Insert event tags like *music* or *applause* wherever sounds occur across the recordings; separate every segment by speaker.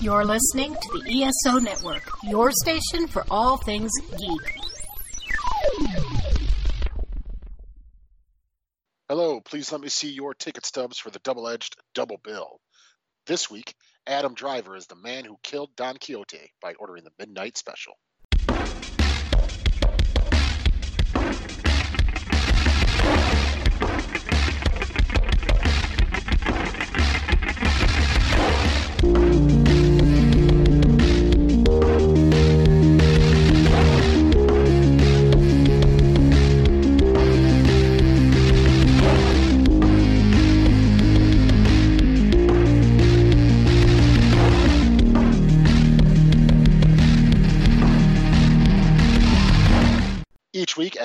Speaker 1: You're listening to the ESO Network, your station for all things geek.
Speaker 2: Hello, please let me see your ticket stubs for the double edged double bill. This week, Adam Driver is the man who killed Don Quixote by ordering the Midnight Special.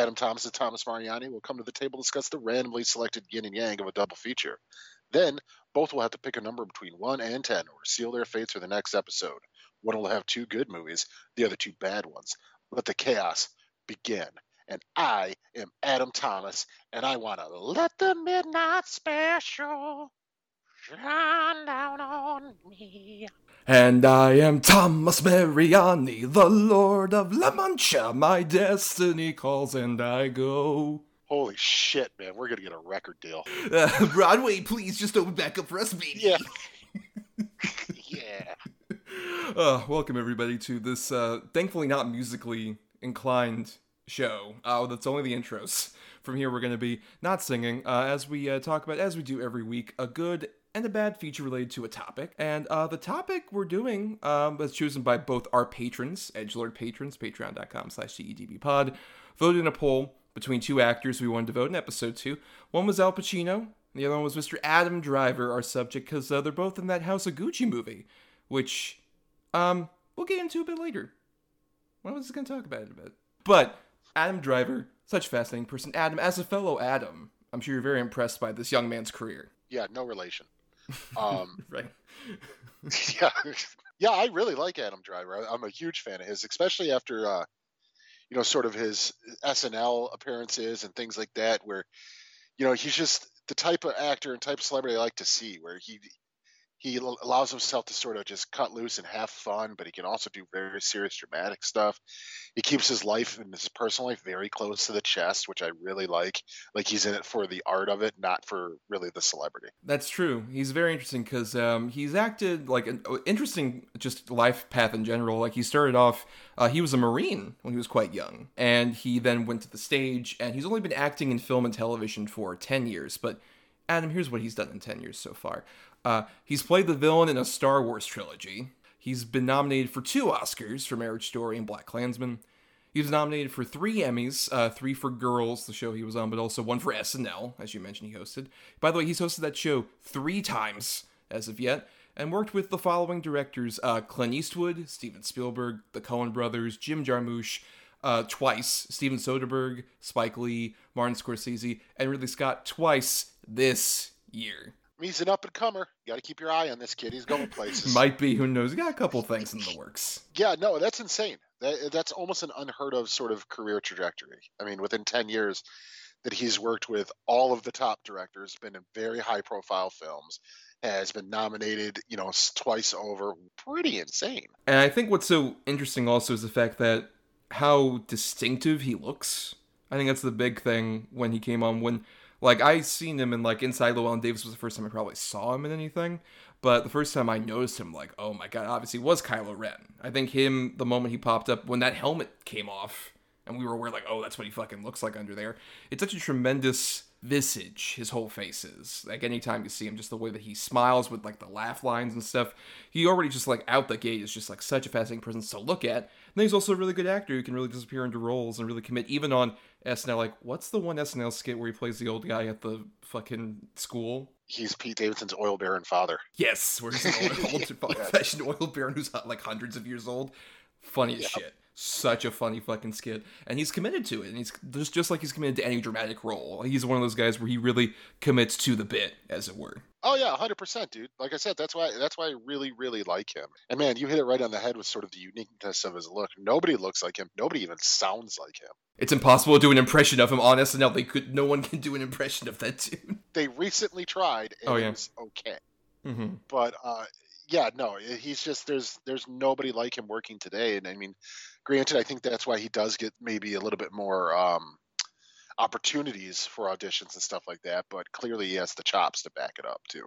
Speaker 2: Adam Thomas and Thomas Mariani will come to the table to discuss the randomly selected yin and yang of a double feature. Then, both will have to pick a number between 1 and 10 or seal their fates for the next episode. One will have two good movies, the other two bad ones. Let the chaos begin. And I am Adam Thomas, and I want to let the midnight special shine down on me.
Speaker 3: And I am Thomas Mariani, the Lord of La Mancha. My destiny calls and I go.
Speaker 2: Holy shit, man, we're going to get a record deal.
Speaker 3: Uh, Broadway, please just open back up for us, baby.
Speaker 2: Yeah. *laughs* yeah.
Speaker 3: Uh, welcome, everybody, to this uh, thankfully not musically inclined show. Oh, that's only the intros. From here, we're going to be not singing uh, as we uh, talk about, as we do every week, a good and a bad feature related to a topic. And uh, the topic we're doing um, was chosen by both our patrons, Edgelord patrons, patreon.com slash DEDBpod, voted in a poll between two actors we wanted to vote in episode two. One was Al Pacino, the other one was Mr. Adam Driver, our subject, because uh, they're both in that House of Gucci movie, which um, we'll get into a bit later. I was going to talk about it a bit. But Adam Driver, such a fascinating person. Adam, as a fellow Adam, I'm sure you're very impressed by this young man's career.
Speaker 2: Yeah, no relation. Um, *laughs*
Speaker 3: right. *laughs*
Speaker 2: yeah, yeah, I really like Adam Driver. I, I'm a huge fan of his, especially after, uh, you know, sort of his SNL appearances and things like that, where, you know, he's just the type of actor and type of celebrity I like to see, where he he allows himself to sort of just cut loose and have fun, but he can also do very serious, dramatic stuff. He keeps his life and his personal life very close to the chest, which I really like. Like he's in it for the art of it, not for really the celebrity.
Speaker 3: That's true. He's very interesting because um, he's acted like an uh, interesting, just life path in general. Like he started off, uh, he was a Marine when he was quite young, and he then went to the stage, and he's only been acting in film and television for 10 years. But Adam, here's what he's done in 10 years so far. Uh, he's played the villain in a Star Wars trilogy. He's been nominated for two Oscars for Marriage Story and BlacKkKlansman. He was nominated for three Emmys, uh, three for Girls, the show he was on, but also one for SNL, as you mentioned he hosted. By the way, he's hosted that show three times as of yet, and worked with the following directors uh, Clint Eastwood, Steven Spielberg, the Coen brothers, Jim Jarmusch, uh, twice, Steven Soderbergh, Spike Lee, Martin Scorsese, and Ridley Scott twice this year.
Speaker 2: He's an up and comer. You got to keep your eye on this kid. He's going places. *laughs*
Speaker 3: Might be, who knows? He got a couple things in the works.
Speaker 2: Yeah, no, that's insane. That, that's almost an unheard of sort of career trajectory. I mean, within 10 years that he's worked with all of the top directors, been in very high profile films, has been nominated, you know, twice over. Pretty insane.
Speaker 3: And I think what's so interesting also is the fact that how distinctive he looks. I think that's the big thing when he came on. When like I seen him in like Inside Llewyn Davis was the first time I probably saw him in anything. But the first time I noticed him, like, oh my god, obviously was Kylo Ren. I think him the moment he popped up when that helmet came off, and we were aware like, oh, that's what he fucking looks like under there. It's such a tremendous visage his whole face is like anytime you see him just the way that he smiles with like the laugh lines and stuff he already just like out the gate is just like such a fascinating presence to look at then he's also a really good actor who can really disappear into roles and really commit even on snl like what's the one snl skit where he plays the old guy at the fucking school?
Speaker 2: He's Pete Davidson's oil baron father.
Speaker 3: yes where he's an old, *laughs* *laughs* old fashioned oil baron who's like hundreds of years old funny as shit such a funny fucking skit and he's committed to it and he's just just like he's committed to any dramatic role he's one of those guys where he really commits to the bit as it were
Speaker 2: Oh yeah, hundred percent, dude. Like I said, that's why that's why I really, really like him. And man, you hit it right on the head with sort of the uniqueness of his look. Nobody looks like him. Nobody even sounds like him.
Speaker 3: it's impossible to do an impression of him on snl they could no one *laughs* can do an impression of that dude
Speaker 2: They recently tried, and
Speaker 3: Oh, yeah.
Speaker 2: it was okay.
Speaker 3: mm-hmm.
Speaker 2: But uh, yeah, no, he's just there's there's nobody like him working today, and I mean, granted, I think that's why he does get maybe a little bit more um, opportunities for auditions and stuff like that. But clearly, he has the chops to back it up too.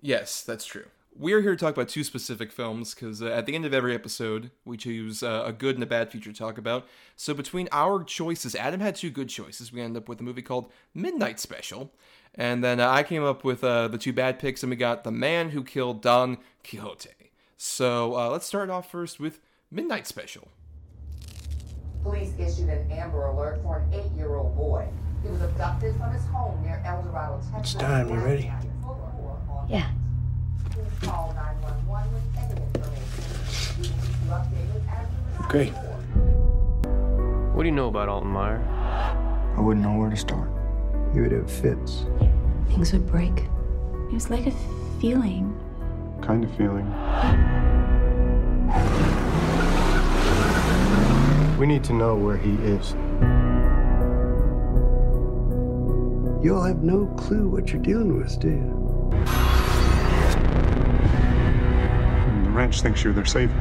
Speaker 3: Yes, that's true. We're here to talk about two specific films because uh, at the end of every episode, we choose uh, a good and a bad feature to talk about. So between our choices, Adam had two good choices. We end up with a movie called Midnight Special, and then uh, I came up with uh, the two bad picks, and we got The Man Who Killed Don Quixote. So uh, let's start off first with Midnight Special.
Speaker 4: Police issued an Amber Alert for an eight-year-old boy. He was abducted from his home near El Dorado, Texas.
Speaker 5: It's time. You ready?
Speaker 1: Yeah.
Speaker 4: Please call 911 with any information. We will keep you updated as we receive
Speaker 5: Great.
Speaker 6: What do you know about Alton Meyer?
Speaker 7: I wouldn't know where to start. He would have fits.
Speaker 8: Things would break. It was like a feeling.
Speaker 7: Kind of feeling. We need to know where he is.
Speaker 5: You'll have no clue what you're dealing with, do you?
Speaker 7: And the ranch thinks you're their savior.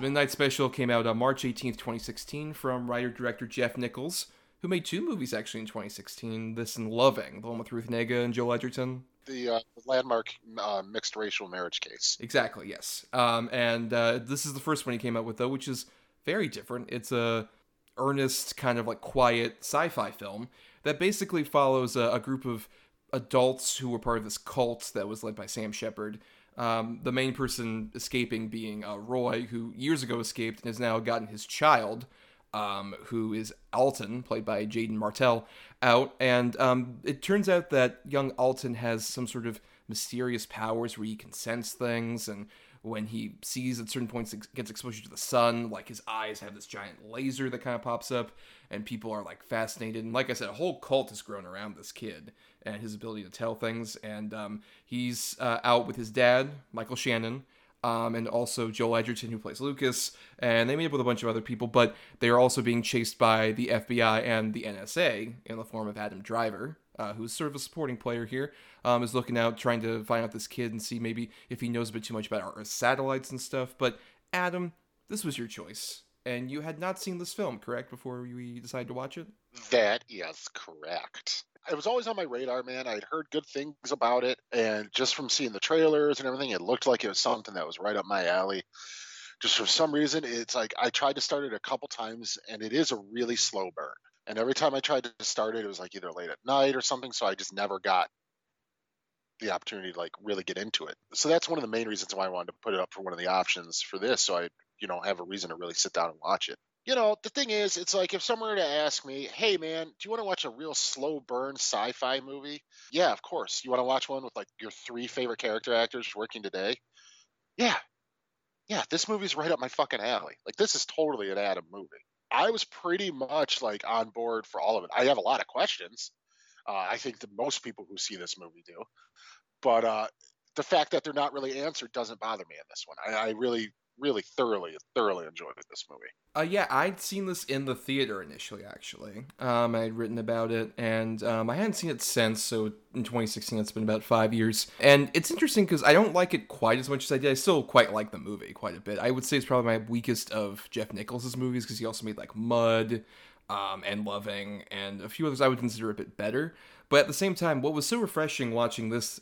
Speaker 3: The Midnight Special came out on March 18th, 2016, from writer director Jeff Nichols, who made two movies actually in 2016 this and Loving, the one with Ruth Negga and Joel Edgerton.
Speaker 2: The uh, landmark uh, mixed racial marriage case.
Speaker 3: Exactly, yes. Um, and uh, this is the first one he came out with, though, which is very different. It's a earnest, kind of like quiet sci-fi film that basically follows a, a group of adults who were part of this cult that was led by Sam Shepard. Um, the main person escaping being uh, Roy, who years ago escaped and has now gotten his child, um, who is Alton, played by Jaeden Martell, out. And um, it turns out that young Alton has some sort of mysterious powers where he can sense things, and when he sees at certain points gets exposure to the sun, like his eyes have this giant laser that kind of pops up, and people are like fascinated. And like I said, a whole cult has grown around this kid and his ability to tell things. And um, he's uh, out with his dad, Michael Shannon, um, and also Joel Edgerton, who plays Lucas, and they meet up with a bunch of other people, but they are also being chased by the FBI and the NSA in the form of Adam Driver, uh, who's sort of a supporting player here, um, is looking out, trying to find out this kid and see maybe if he knows a bit too much about our satellites and stuff. But Adam, this was your choice, and you had not seen this film, correct, before we decided to watch it?
Speaker 2: That is correct. It was always on my radar, man. I'd heard good things about it, and just from seeing the trailers and everything, it looked like it was something that was right up my alley. Just for some reason, it's like I tried to start it a couple times, and it is a really slow burn. And every time I tried to start it, it was like either late at night or something, so I just never got the opportunity to like really get into it. So that's one of the main reasons why I wanted to put it up for one of the options for this, so I, you know, have a reason to really sit down and watch it you know, the thing is, it's like if someone were to ask me, hey, man, do you want to watch a real slow burn sci fi movie? Yeah, of course. You want to watch one with like your three favorite character actors working today? Yeah. Yeah, this movie's right up my fucking alley. Like, this is totally an Adam movie. I was pretty much like on board for all of it. I have a lot of questions. Uh, I think that most people who see this movie do. But uh, the fact that they're not really answered doesn't bother me in this one. I, I really really thoroughly, thoroughly enjoyed this movie.
Speaker 3: Uh, yeah, I'd seen this in the theater initially, actually. Um, I'd written about it, and um, I hadn't seen it since, so in 2016, it's been about five years. And it's interesting because I don't like it quite as much as I did. I still quite like the movie quite a bit. I would say it's probably my weakest of Jeff Nichols' movies because he also made, like, Mud um, and Loving and a few others I would consider a bit better. But at the same time, what was so refreshing watching this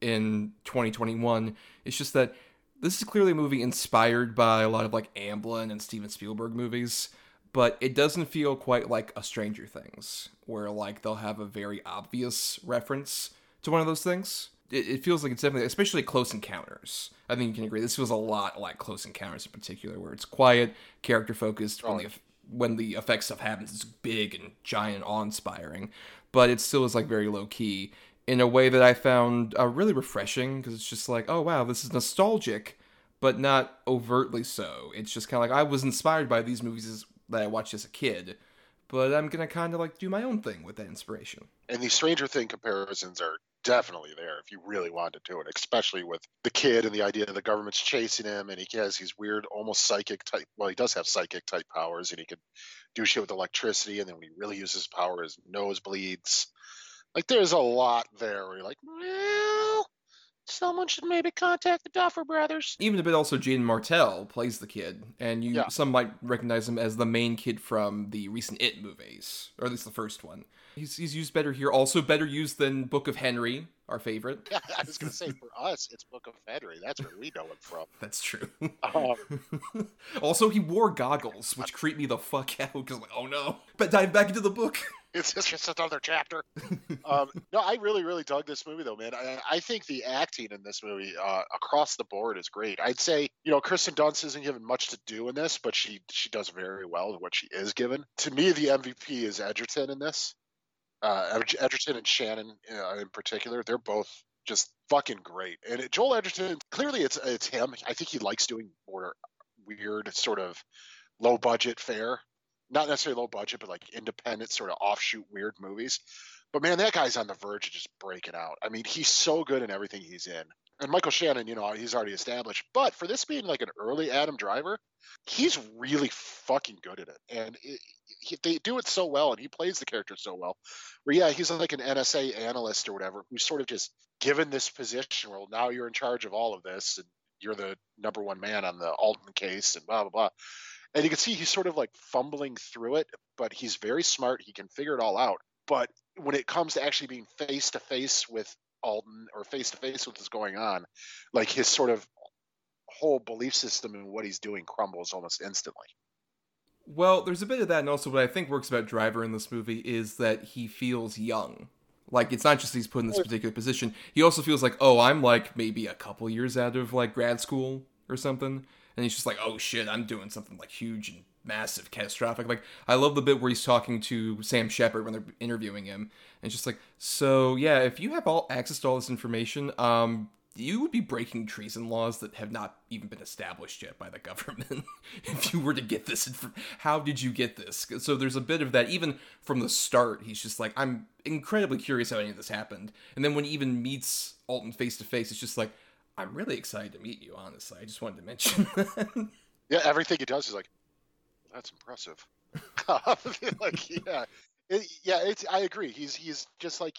Speaker 3: in 2021 is just that this is clearly a movie inspired by a lot of like Amblin and Steven Spielberg movies, but it doesn't feel quite like a Stranger Things, where like they'll have a very obvious reference to one of those things. It, it feels like it's definitely, especially Close Encounters. I think you can agree. This feels a lot like Close Encounters in particular, where it's quiet, character focused. When the when the effect stuff happens, it's big and giant, awe inspiring, but it still is like very low key in a way that I found uh, really refreshing because it's just like, oh wow, this is nostalgic, but not overtly so. It's just kind of like I was inspired by these movies as, that I watched as a kid, but I'm gonna kind of like do my own thing with that inspiration.
Speaker 2: And these Stranger Thing comparisons are definitely there if you really wanted to do it, especially with the kid and the idea that the government's chasing him and he has these weird, almost psychic type. Well, he does have psychic type powers and he can do shit with electricity. And then when he really uses power, his nose bleeds. Like there's a lot there where you're like, well, someone should maybe contact the Duffer Brothers.
Speaker 3: Even a bit also Jaeden Martell plays the kid, and you
Speaker 2: Yeah.
Speaker 3: some might recognize him as the main kid from the recent It movies, or at least the first one. He's, he's used better here, also better used than Book of Henry, our favorite.
Speaker 2: Yeah, *laughs* I was gonna say for us, it's Book of Henry. That's where we know him from. *laughs*
Speaker 3: That's true.
Speaker 2: Um, *laughs*
Speaker 3: also, he wore goggles, which creeped me the fuck out because, like, oh no. But dive back into the book. *laughs*
Speaker 2: it's just, another chapter. um, no, I really, really dug this movie though, man. I, I think the acting in this movie uh, across the board is great. I'd say, you know, Kirsten Dunst isn't given much to do in this, but she she does very well with what she is given. To me, the MVP is Edgerton in this. Uh, Edgerton and Shannon uh, in particular, they're both just fucking great. And Joel Edgerton, clearly, it's it's him. I think he likes doing more weird, sort of low budget fare not necessarily low budget, but like independent, sort of offshoot weird movies. But man, that guy's on the verge of just breaking out. I mean, he's so good in everything he's in. And Michael Shannon, you know, he's already established. But for this being like an early Adam Driver, he's really fucking good at it. And it, he, they do it so well, and he plays the character so well. Where yeah, he's like an NSA analyst or whatever, who's sort of just given this position. Well, now you're in charge of all of this, and you're the number one man on the Alton case, and blah blah blah and you can see he's sort of like fumbling through it, but he's very smart. He can figure it all out. But when it comes to actually being face to face with Alton or face to face with what's going on, like his sort of whole belief system and what he's doing crumbles almost instantly.
Speaker 3: Well, there's a bit of that, and also what I think works about Driver in this movie is that he feels young. Like it's not just he's put in this particular position. He also feels like, oh, I'm like maybe a couple years out of like grad school or something, and he's just like, oh shit, I'm doing something like huge and massive, catastrophic. Like I love the bit where he's talking to Sam Shepard when they're interviewing him, and it's just like, so yeah, if you have all access to all this information, um, you would be breaking treason laws that have not even been established yet by the *laughs* government if you were to get this inf- how did you get this? So there's a bit of that even from the start he's just like i'm incredibly curious how any of this happened. And then when he even meets alton face to face it's just like i'm really excited to meet you honestly i just wanted to mention *laughs* that.
Speaker 2: Yeah, everything he does is like, that's impressive. *laughs* like, yeah, it, yeah, it's. I agree. He's he's just like,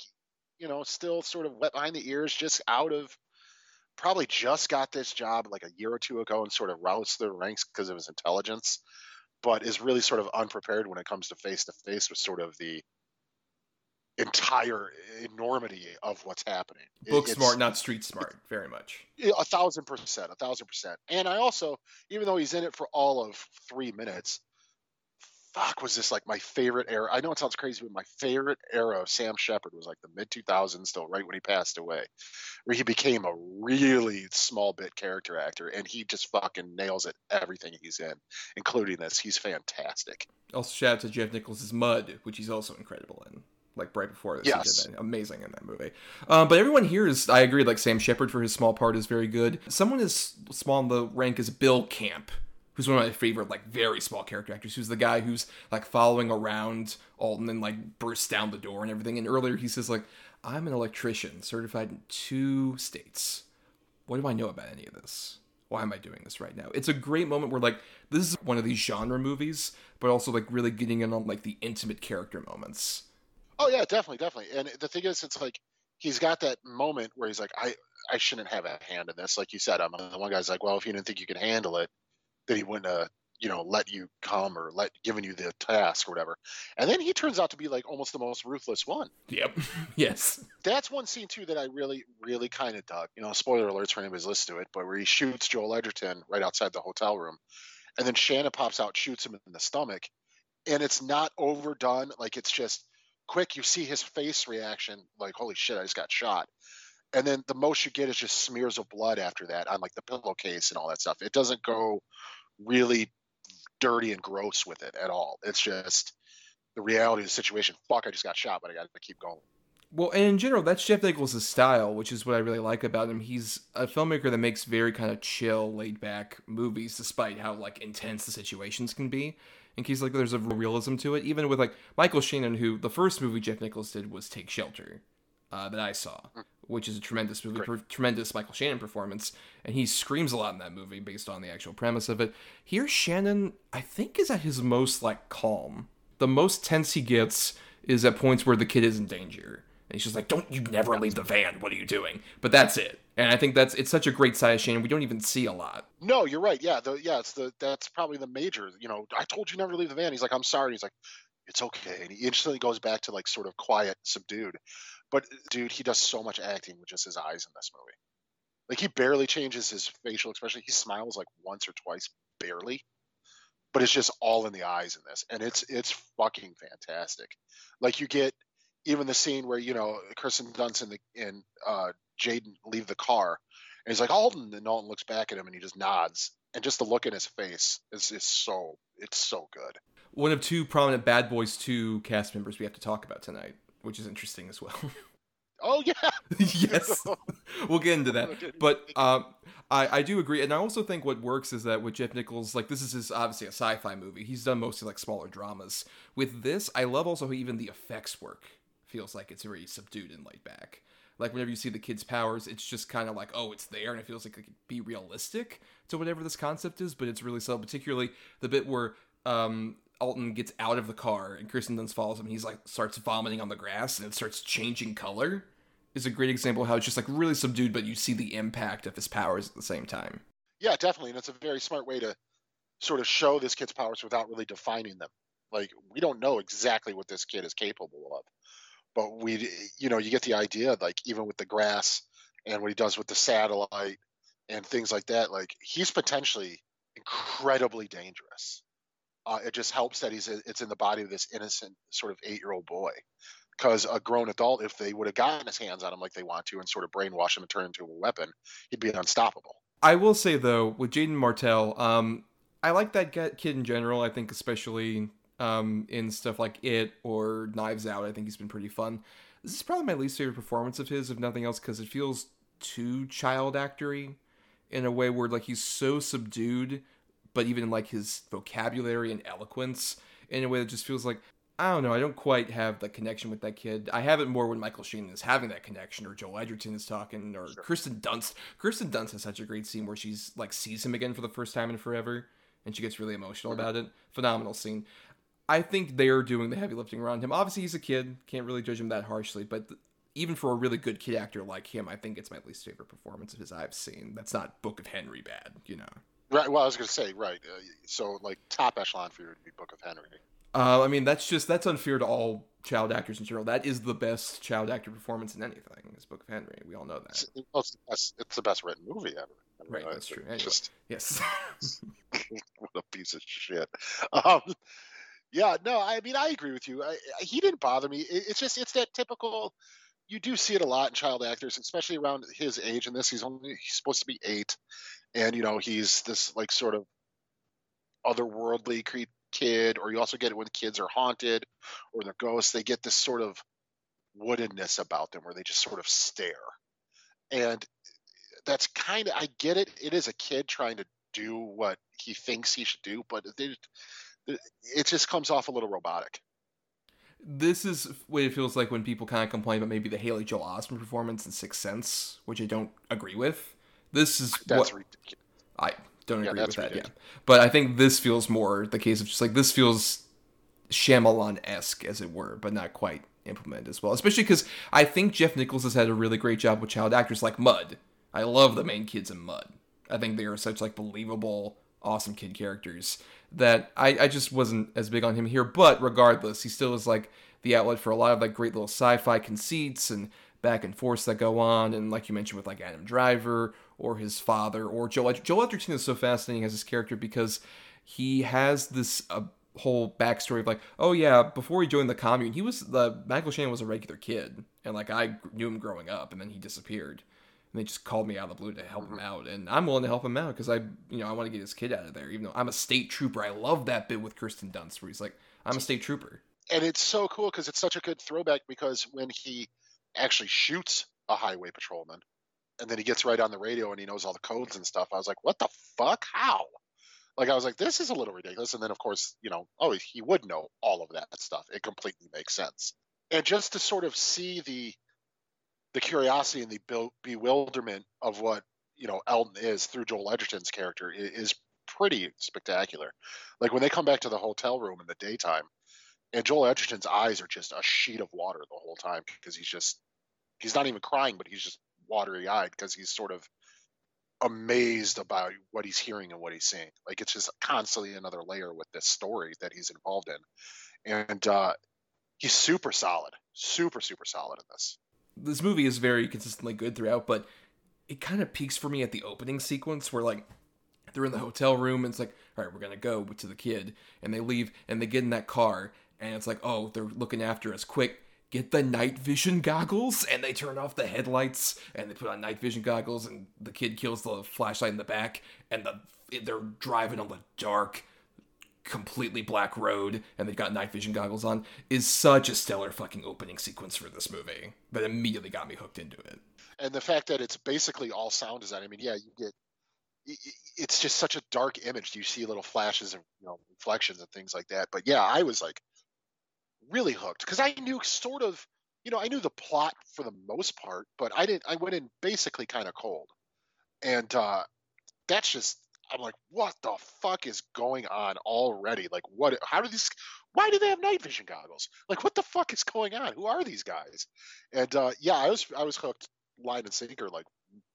Speaker 2: you know, still sort of wet behind the ears, just out of. Probably just got this job like a year or two ago and sort of roused the ranks because of his intelligence, but is really sort of unprepared when it comes to face to face with sort of the entire enormity of what's happening.
Speaker 3: Book
Speaker 2: it's-
Speaker 3: smart not street smart very much
Speaker 2: a thousand percent, a thousand percent. And I also, even though he's in it for all of three minutes, fuck, was this like my favorite era? I know it sounds crazy, but my favorite era of Sam Shepard was like the mid 2000s, still right when he passed away, where he became a really small bit character actor, and he just fucking nails it everything he's in, including this. He's fantastic.
Speaker 3: also shout out to jeff nichols' mud which he's also incredible in like right before this
Speaker 2: Yes.
Speaker 3: he did that. Amazing in that movie. Um, but everyone here is i agree like sam shepard for his small part is very good. Someone as small in the rank as bill camp who's one of my favorite like very small character actors. Who's the guy who's like following around alton and like bursts down the door and everything. And earlier he says like i'm an electrician certified in two states. What do i know about any of this? Why am I doing this right now? It's a great moment where like this is one of these genre movies, but also like really getting in on like the intimate character moments.
Speaker 2: Oh yeah, definitely, definitely. And the thing is, it's like he's got that moment where he's like, I, I shouldn't have a hand in this. Like you said, I'm the one guy's like, well, if you didn't think you could handle it, then he wouldn't have, you know, let you come or let given you the task or whatever. And then he turns out to be like almost the most ruthless one.
Speaker 3: Yep. *laughs* yes.
Speaker 2: That's one scene too that I really, really kind of dug. You know, spoiler alerts for anybody who's listened to it, but where he shoots Joel Edgerton right outside the hotel room, and then Shannon pops out, shoots him in the stomach, and it's not overdone. Like it's just quick. You see his face reaction, like holy shit, I just got shot. And then the most you get is just smears of blood after that on like the pillowcase and all that stuff. It doesn't go really dirty and gross with it at all. It's just the reality of the situation. Fuck, I just got shot, but I got to keep going.
Speaker 3: Well, and in general, that's Jeff Nichols' style, which is what I really like about him. He's a filmmaker that makes very kind of chill, laid back movies, despite how like intense the situations can be. In case like there's a realism to it, even with like Michael Shannon, who the first movie Jeff Nichols did was Take Shelter, uh, that I saw, which is a tremendous movie, per- tremendous Michael Shannon performance, and he screams a lot in that movie based on the actual premise of it. Here, Shannon, I think, is at his most like calm. The most tense he gets is at points where the kid is in danger, and he's just like, "Don't you never leave the van? What are you doing?" But that's it, and I think that's it's such a great side of we don't even see a lot.
Speaker 2: No, you're right. Yeah, the yeah, it's the that's probably the major. You know, I told you never to leave the van. He's like, I'm sorry. He's like, it's okay, and he instantly goes back to like sort of quiet, subdued. But dude, he does so much acting with just his eyes in this movie. Like he barely changes his facial expression. He smiles like once or twice, barely. But it's just all in the eyes in this, and it's it's fucking fantastic. Like you get even the scene where you know Kirsten Dunst and the and uh, Jaden leave the car, and he's like Alton, and Alton looks back at him and he just nods, and just the look in his face is is so it's so good.
Speaker 3: One of two prominent Bad Boys 2 cast members we have to talk about tonight, which is interesting as well. *laughs*
Speaker 2: Oh yeah, *laughs*
Speaker 3: yes, we'll get into that. But um, I I do agree, and I also think what works is that with Jeff Nichols, like this is his obviously a sci-fi movie. He's done mostly like smaller dramas. With this, I love also how even the effects work. Feels like it's very subdued and laid back. Like whenever you see the kid's powers, it's just kind of like, oh, it's there, and it feels like it could be realistic to whatever this concept is. But it's really subtle, particularly the bit where um, Alton gets out of the car and Kirsten Dunst follows him. And he's like starts vomiting on the grass and it starts changing color. Is a great example of how it's just like really subdued, but you see the impact of his powers at the same time.
Speaker 2: yeah, definitely, and it's a very smart way to sort of show this kid's powers without really defining them. Like we don't know exactly what this kid is capable of, but we, you know, you get the idea. Like even with the grass and what he does with the satellite and things like that, like he's potentially incredibly dangerous. Uh, it just helps that he's it's in the body of this innocent sort of eight year old boy. Because a grown adult, if they would have gotten his hands on him like they want to and sort of brainwash him and turn him into a weapon, he'd be unstoppable.
Speaker 3: I will say though, with Jaeden Martell, um, I like that kid in general. I think especially um, in stuff like It or Knives Out, I think he's been pretty fun. This is probably my least favorite performance of his, if nothing else, because it feels too child actory in a way where like he's so subdued, but even like his vocabulary and eloquence in a way that just feels like I don't know. I don't quite have the connection with that kid. I have it more when Michael Sheen is having that connection, or Joel Edgerton is talking, or Kirsten Dunst. Kirsten Dunst has such a great scene where she's like sees him again for the first time in forever, and she gets really emotional about it. Phenomenal scene. I think they're doing the heavy lifting around him. Obviously, he's a kid; can't really judge him that harshly. But th- even for a really good kid actor like him, I think it's my least favorite performance of his I've seen. That's not Book of Henry bad, you know.
Speaker 2: Right. Well, I was going to say right. Uh, so like top echelon for you would be Book of Henry.
Speaker 3: Uh, I mean, that's just that's unfair to all child actors in general. That is the best child actor performance in anything. Is Book of Henry. We all know that.
Speaker 2: It's, it's, the best, it's the best written movie ever. I mean,
Speaker 3: Right, that's true. Anyway.
Speaker 2: Just
Speaker 3: Yes. *laughs* *laughs*
Speaker 2: what a piece of shit. Um, yeah, no, I mean, I agree with you. I, I, he didn't bother me. It, it's just, it's that typical. You do see it a lot in child actors, especially around his age. And this, he's only he's supposed to be eight, and you know he's this like sort of otherworldly kid. Or you also get it when kids are haunted or they're ghosts. They get this sort of woodenness about them where they just sort of stare, and that's kind of I get it. It is a kid trying to do what he thinks he should do, but they, it just comes off a little robotic.
Speaker 3: this is what it feels like when people kind of complain about maybe the Haley Joel Osment performance in Sixth Sense, which I don't agree with. This is
Speaker 2: That's
Speaker 3: what
Speaker 2: ridiculous.
Speaker 3: I don't
Speaker 2: Yeah,
Speaker 3: agree with that. Yeah, but I think this feels more the case of just like this feels Shyamalan esque, as it were, but not quite implemented as well. Especially because I think Jeff Nichols has had a really great job with child actors like Mud. I love the main kids in Mud. I think they are such like believable, awesome kid characters that I, I just wasn't as big on him here. But regardless, he still is like the outlet for a lot of like great little sci-fi conceits and back and forth that go on, and like you mentioned with like Adam Driver or his father or Joel. Joel Edgerton is so fascinating as his character because he has this uh, whole backstory of like, oh yeah, before he joined the commune, he was the Michael Shannon was a regular kid, and like I knew him growing up, and then he disappeared. And they just called me out of the blue to help him mm-hmm. out, and I'm willing to help him out because I, you know, I want to get his kid out of there. Even though I'm a state trooper, I love that bit with Kirsten Dunst where he's like, "I'm a state trooper."
Speaker 2: And it's so cool because it's such a good throwback because when he actually shoots a highway patrolman and then he gets right on the radio and he knows all the codes and stuff, I was like, what the fuck? How? Like, I was like, this is a little ridiculous. And then, of course, you know, oh, he would know all of that stuff. It completely makes sense. And just to sort of see the the curiosity and the bewilderment of what you know Alton is through Joel Edgerton's character is, pretty spectacular. Like when they come back to the hotel room in the daytime, and Joel Edgerton's eyes are just a sheet of water the whole time because he's just he's not even crying, but he's just watery eyed because he's sort of amazed about what he's hearing and what he's seeing. Like it's just constantly another layer with this story that he's involved in, and uh, he's super solid, super super solid in this.
Speaker 3: This movie is very consistently good throughout, but it kind of peaks for me at the opening sequence where like they're in the hotel room and it's like, all right, we're gonna go to the kid, and they leave and they get in that car and it's like, oh, they're looking after us. Quick, get the night vision goggles, and they turn off the headlights and they put on night vision goggles, and the kid kills the flashlight in the back, and the they're driving on the dark completely black road and they've got night vision goggles on is such a stellar fucking opening sequence for this movie that immediately got me hooked into it
Speaker 2: and the fact that it's basically all sound design. I mean, yeah, you get it's just such a dark image. You see little flashes of you know reflections and things like that. But yeah, I was like really hooked because I knew sort of you know I knew the plot for the most part, but I didn't. I went in basically kind of cold, and uh, that's just I'm like, what the fuck is going on already? Like, what? How do these? Why do they have night vision goggles? Like, what the fuck is going on? Who are these guys? And uh, yeah, I was I was hooked line and sinker, like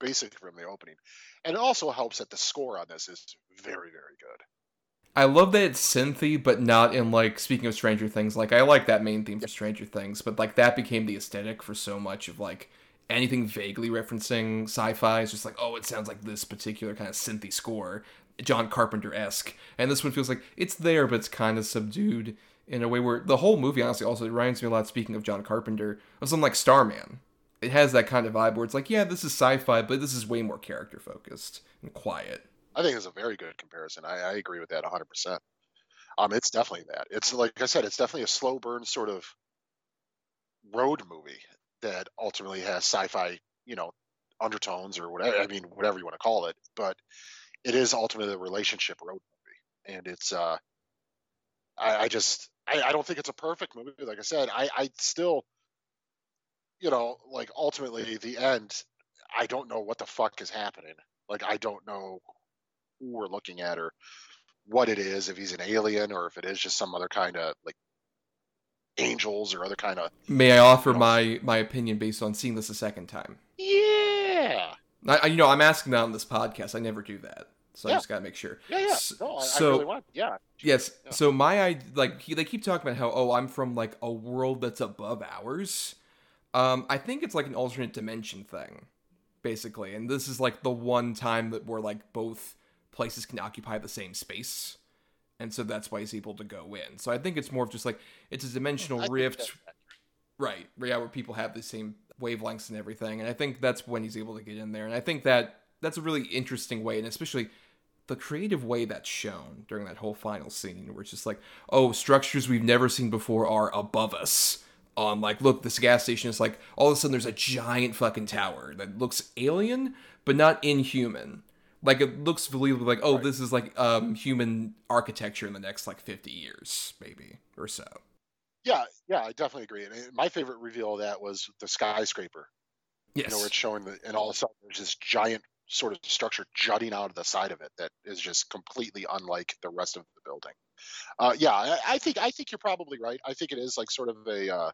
Speaker 2: basically from the opening. And it also helps that the score on this is very, very good.
Speaker 3: I love that it's synthy, but not in like speaking of Stranger Things. Like I like that main theme for Stranger Things, but like that became the aesthetic for so much of like anything vaguely referencing sci-fi. It's just like, oh, it sounds like this particular kind of synthy score, John Carpenter esque. And this one feels like it's there, but it's kind of subdued in a way where the whole movie honestly also reminds me a lot. Speaking of John Carpenter, of something like Starman, it has that kind of vibe where it's like, yeah, this is sci-fi, but this is way more character focused and quiet.
Speaker 2: I think it's a very good comparison. I, I agree with that 100%. Um, it's definitely that. It's like I said, it's definitely a slow burn sort of road movie that ultimately has sci-fi, you know, undertones or whatever. I mean, whatever you want to call it, but it is ultimately a relationship road movie, and it's. uh I, I just, I, I don't think it's a perfect movie. Like I said, I, I still you know, like ultimately the end, I don't know what the fuck is happening. Like I don't know who we're looking at or what it is, if he's an alien or if it is just some other kind of like angels or other kind of.
Speaker 3: May I offer you know, my my opinion based on seeing this a second time?
Speaker 2: Yeah.
Speaker 3: I, you know, I'm asking that on this podcast. I never do that, so yeah. I just gotta make sure.
Speaker 2: Yeah, yeah. No, I, so, I really want. Yeah.
Speaker 3: Yes. Yeah. So my I like he, they keep talking about how oh I'm from like a world that's above ours um, I think it's like an alternate dimension thing, basically, and this is like the one time that we're like both places can occupy the same space, and so that's why he's able to go in. So I think it's more of just like it's a dimensional I rift, right? Yeah, where people have the same wavelengths and everything, and I think that's when he's able to get in there, and I think that that's a really interesting way, and especially the creative way that's shown during that whole final scene, where it's just like, oh, structures we've never seen before are above us on like look this gas station is like all of a sudden there's a giant fucking tower that looks alien but not inhuman like it looks believable like oh right. this is like um human architecture in the next like 50 years maybe or so.
Speaker 2: Yeah yeah i definitely agree. And my favorite reveal of that was the skyscraper. Yes you know where it's showing the and all of a sudden there's this giant sort of structure jutting out of the side of it that is just completely unlike the rest of the building. Uh, yeah I, I, think i think you're probably right. I think it is like sort of a uh,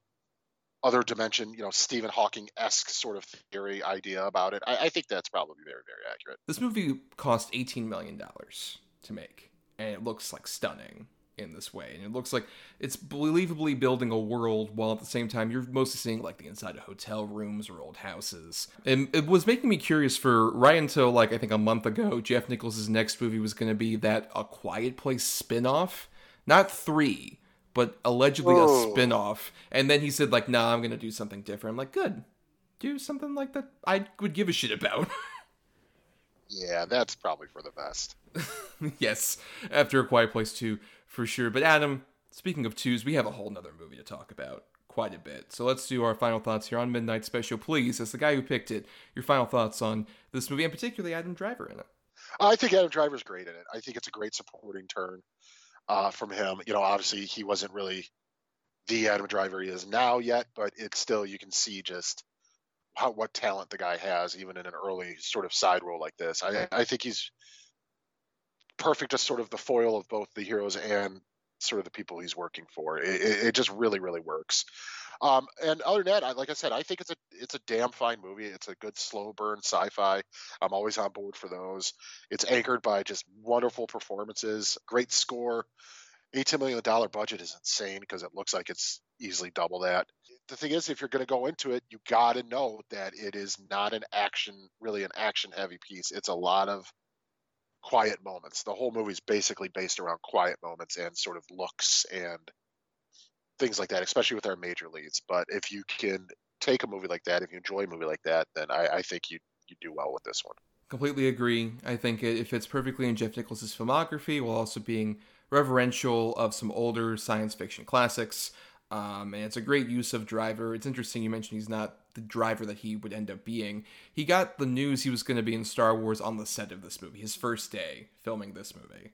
Speaker 2: other dimension, you know, Stephen Hawking esque sort of theory idea about it. I, I, think that's probably very, very accurate.
Speaker 3: This movie cost eighteen million dollars to make, and it looks like stunning in this way. And it looks like it's believably building a world while at the same time you're mostly seeing like the inside of hotel rooms or old houses. And it was making me curious for right until like I think a month ago, Jeff Nichols' next movie was going to be that A Quiet Place spin-off. Not three, but allegedly Whoa. a oh. spin-off. And then he said like nah i'm gonna do something different. I'm like good. Do something like that i would give a shit about. *laughs*
Speaker 2: Yeah that's probably for the best. *laughs*
Speaker 3: Yes after a quiet place 2 for sure. But adam speaking of twos we have a whole nother movie to talk about quite a bit. So let's do our final thoughts here on midnight special. Please as the guy who picked it your final thoughts on this movie and particularly adam driver in it.
Speaker 2: I think adam driver's great in it. I think it's a great supporting turn uh, from him. You know, obviously he wasn't really the Adam Driver he is now yet, but it's still you can see just how what talent the guy has, even in an early sort of side role like this. I I think he's perfect as sort of the foil of both the heroes and sort of the people he's working for. It, it, just really really works. Um, and other than that, I, like I said, I think it's a it's a damn fine movie. It's a good slow burn sci-fi. I'm always on board for those. It's anchored by just wonderful performances, great score. $18 million budget is insane because it looks like it's easily double that. The thing is, if you're going to go into it, you got to know that it is not an action, really an action heavy piece. It's a lot of quiet moments. The whole movie is basically based around quiet moments and sort of looks and things like that, especially with our major leads. But if you can take a movie like that, if you enjoy a movie like that, then I, I think you you do well with this one.
Speaker 3: Completely agree. I think it, it fits perfectly in Jeff Nichols' filmography while also being reverential of some older science fiction classics. Um, and it's a great use of Driver. It's interesting you mentioned he's not the driver that he would end up being. He got the news he was going to be in Star Wars on the set of this movie, his first day filming this movie.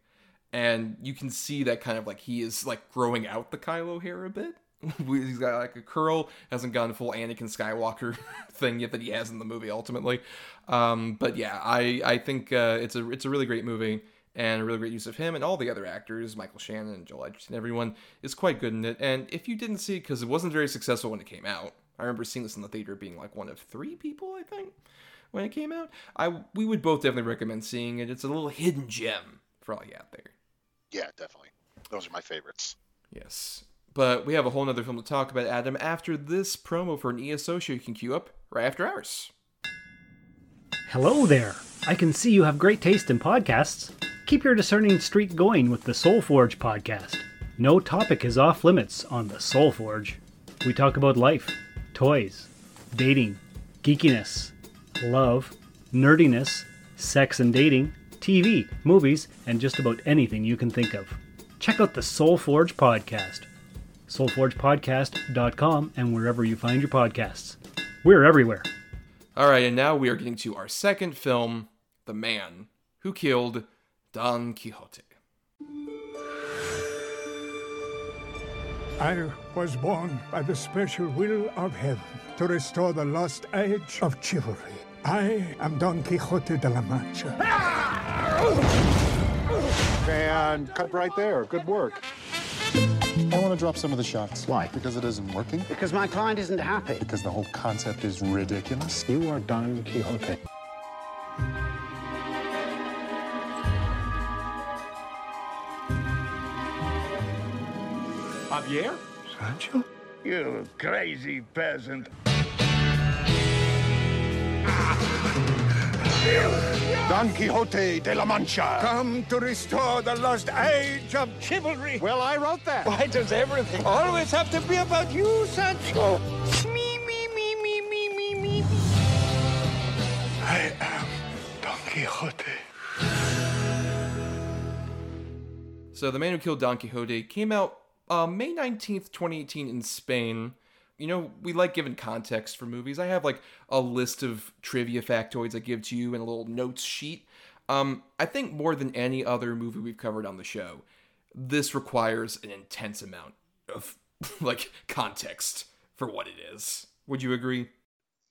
Speaker 3: And you can see that kind of like he is like growing out the Kylo hair a bit. *laughs* he's got like a curl, hasn't gone full Anakin Skywalker *laughs* thing yet that he has in the movie ultimately. Um, but yeah, I I think uh, it's a it's a really great movie and a really great use of him and all the other actors, Michael Shannon and Joel Edgerton, everyone is quite good in it. And if you didn't see it because it wasn't very successful when it came out, I remember seeing this in the theater being like one of three people, I think, when it came out. I we would both definitely recommend seeing it. It's a little hidden gem for all you out there.
Speaker 2: Yeah, definitely. Those are my favorites.
Speaker 3: Yes. But we have a whole nother film to talk about, Adam, after this promo for an ESO show you can queue up right after ours.
Speaker 9: Hello there. I can see you have great taste in podcasts. Keep your discerning streak going with the Soul Forge podcast. No topic is off limits on the Soul Forge. We talk about life, toys, dating, geekiness, love, nerdiness, sex and dating, TV, movies, and just about anything you can think of. Check out the Soul Forge podcast. SoulForgePodcast.com and wherever you find your podcasts. We're everywhere.
Speaker 3: All right, and now we are getting to our second film, The Man Who Killed Don Quixote.
Speaker 10: I was born by the special will of heaven to restore the lost age of chivalry. I am Don Quixote de la Mancha.
Speaker 11: And cut right there. Good work. I want to drop some of the shots.
Speaker 12: Why?
Speaker 11: Because it isn't working.
Speaker 12: Because my client isn't happy.
Speaker 11: Because the whole concept is ridiculous.
Speaker 12: You are Don Quixote.
Speaker 10: Javier?
Speaker 11: Sancho?
Speaker 10: You crazy peasant.
Speaker 11: Don Quixote de la Mancha.
Speaker 10: Come to restore the lost age of chivalry.
Speaker 11: Well, I wrote that.
Speaker 10: Why does everything always have to be about you, Sancho? Me, me, me, me, me, me, me. I am Don Quixote.
Speaker 3: So, The Man Who Killed Don Quixote came out uh, May 19th, 2018 in Spain. You know, we like giving context for movies. I have like a list of trivia factoids I give to you in a little notes sheet. Um, I think more than any other movie we've covered on the show, this requires an intense amount of *laughs* like context for what it is. Would you agree?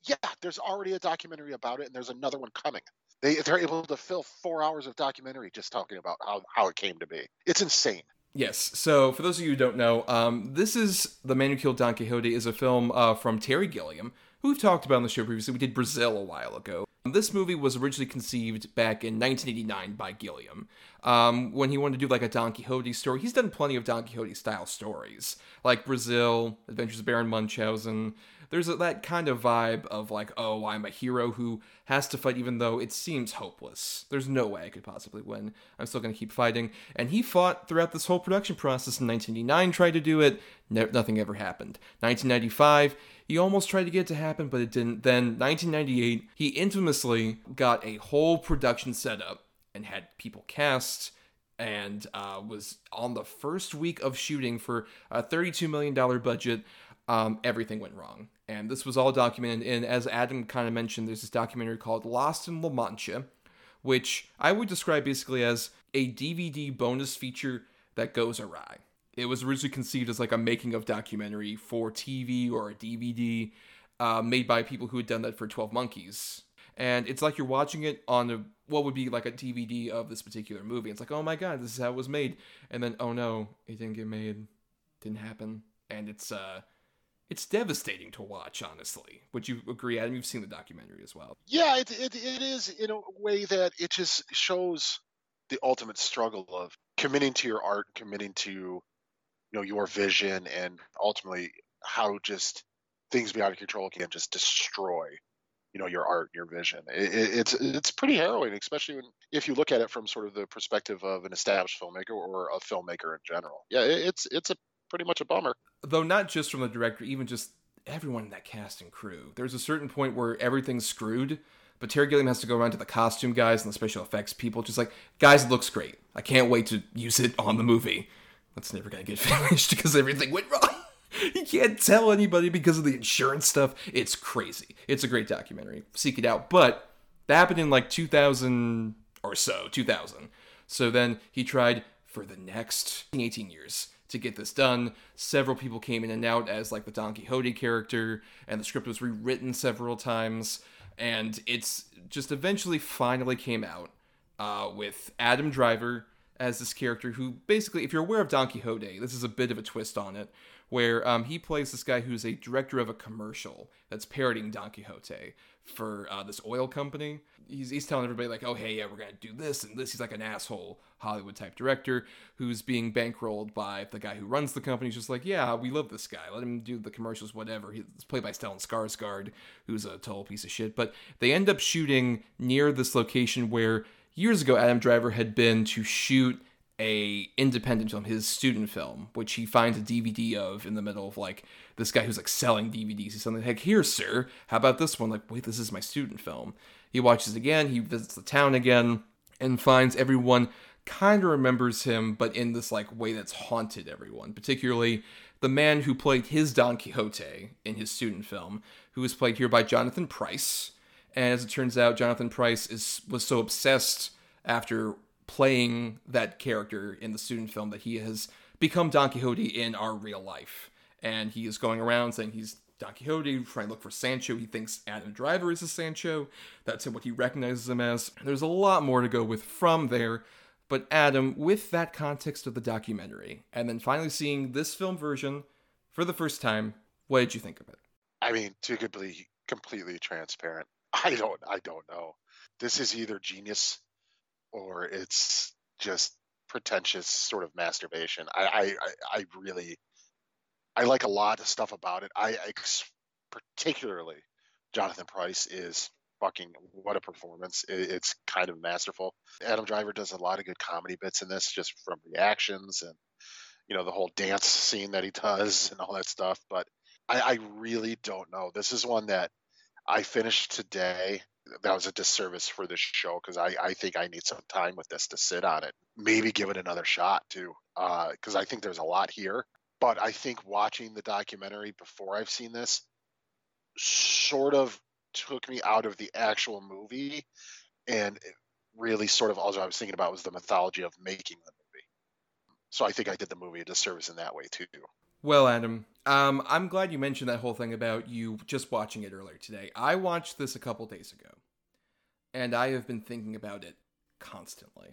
Speaker 2: Yeah, there's already a documentary about it, and there's another one coming. They they're able to fill four hours of documentary just talking about how how it came to be. It's insane.
Speaker 3: Yes. So, for those of you who don't know, um, this is The Man Who Killed Don Quixote is a film uh, from Terry Gilliam, who we've talked about on the show previously. We did Brazil a while ago. This movie was originally conceived back in 1989 by Gilliam. Um, when he wanted to do like a Don Quixote story, he's done plenty of Don Quixote style stories, like Brazil, Adventures of Baron Munchausen. There's that kind of vibe of like, oh, I'm a hero who has to fight even though it seems hopeless. There's no way I could possibly win. I'm still going to keep fighting. And he fought throughout this whole production process in 1989, tried to do it. Nothing ever happened. 1995, he almost tried to get it to happen, but it didn't. Then 1998, he infamously got a whole production set up and had people cast and uh, was on the first week of shooting for a $32 million budget. Um, everything went wrong. And this was all documented And as Adam kind of mentioned, there's this documentary called Lost in La Mancha, which I would describe basically as a DVD bonus feature that goes awry. It was originally conceived as like a making of documentary for TV or a DVD. uh, made by people who had done that for 12 Monkeys. And it's like you're watching it on a what would be like a DVD of this particular movie. It's like, oh my god, this is how it was made. And then, oh no, it didn't get made. Didn't happen. And it's uh it's devastating to watch, honestly. Would you agree, Adam? You've seen the documentary as well.
Speaker 2: Yeah, it, it, it is in a way that it just shows the ultimate struggle of committing to your art, committing to you know your vision, and ultimately how just things beyond control can just destroy you know your art your vision it, it's it's pretty harrowing especially when, if you look at it from sort of the perspective of an established filmmaker or a filmmaker in general yeah it's it's a pretty much a bummer
Speaker 3: though not just from the director even just everyone in that cast and crew there's a certain point where everything's screwed but Terry Gilliam has to go around to the costume guys and the special effects people, just like, guys, it looks great. I can't wait to use it on the movie. That's never gonna get *laughs* finished because everything went wrong. *laughs* he can't tell anybody because of the insurance stuff. It's crazy. It's a great documentary. Seek it out. But that happened in like 2000 or so, 2000. So then he tried for the next 18 years to get this done. Several people came in and out as like the Don Quixote character, and the script was rewritten several times. And it's just eventually finally came out uh, with Adam Driver as this character who basically, if you're aware of Don Quixote, this is a bit of a twist on it, where um, he plays this guy who's a director of a commercial that's parodying Don Quixote for uh, this oil company. He's, he's telling everybody, like, oh, hey, yeah, we're going to do this and this. He's like an asshole Hollywood type director who's being bankrolled by the guy who runs the company. He's just like, yeah, we love this guy. Let him do the commercials, whatever. He's played by Stellan Skarsgård, who's a total piece of shit. But they end up shooting near this location where years ago Adam Driver had been to shoot a independent film, his student film, which he finds a DVD of in the middle of like this guy who's like selling DVDs. He's something like, "Here, sir, how about this one?" Like, wait, this is my student film. He watches again. He visits the town again and finds everyone kind of remembers him, but in this like way that's haunted everyone. Particularly the man who played his Don Quixote in his student film, who was played here by Jonathan Pryce. And as it turns out, Jonathan Pryce is was so obsessed after playing that character in the student film that he has become Don Quixote in our real life. And he is going around saying he's Don Quixote, trying to look for Sancho. He thinks Adam Driver is a Sancho. That's what he recognizes him as. There's a lot more to go with from there. But Adam, with that context of the documentary, and then finally seeing this film version for the first time, what did you think of it?
Speaker 2: I mean, to be completely transparent, *laughs* I don't, I don't know. This is either genius or it's just pretentious sort of masturbation. I, I, I really, I like a lot of stuff about it. I, I particularly Jonathan Pryce is fucking what a performance. It, it's kind of masterful. Adam Driver does a lot of good comedy bits in this, just from reactions and you know the whole dance scene that he does and all that stuff. But I, I really don't know. This is one that I finished today that was a disservice for this show because I, I think I need some time with this to sit on it. Maybe give it another shot too, because uh, I think there's a lot here. But I think watching the documentary before I've seen this sort of took me out of the actual movie, and really sort of all I was thinking about was the mythology of making the movie. So I think I did the movie a disservice in that way too.
Speaker 3: Well, Adam, um, I'm glad you mentioned that whole thing about you just watching it earlier today. I watched this a couple days ago, and I have been thinking about it constantly.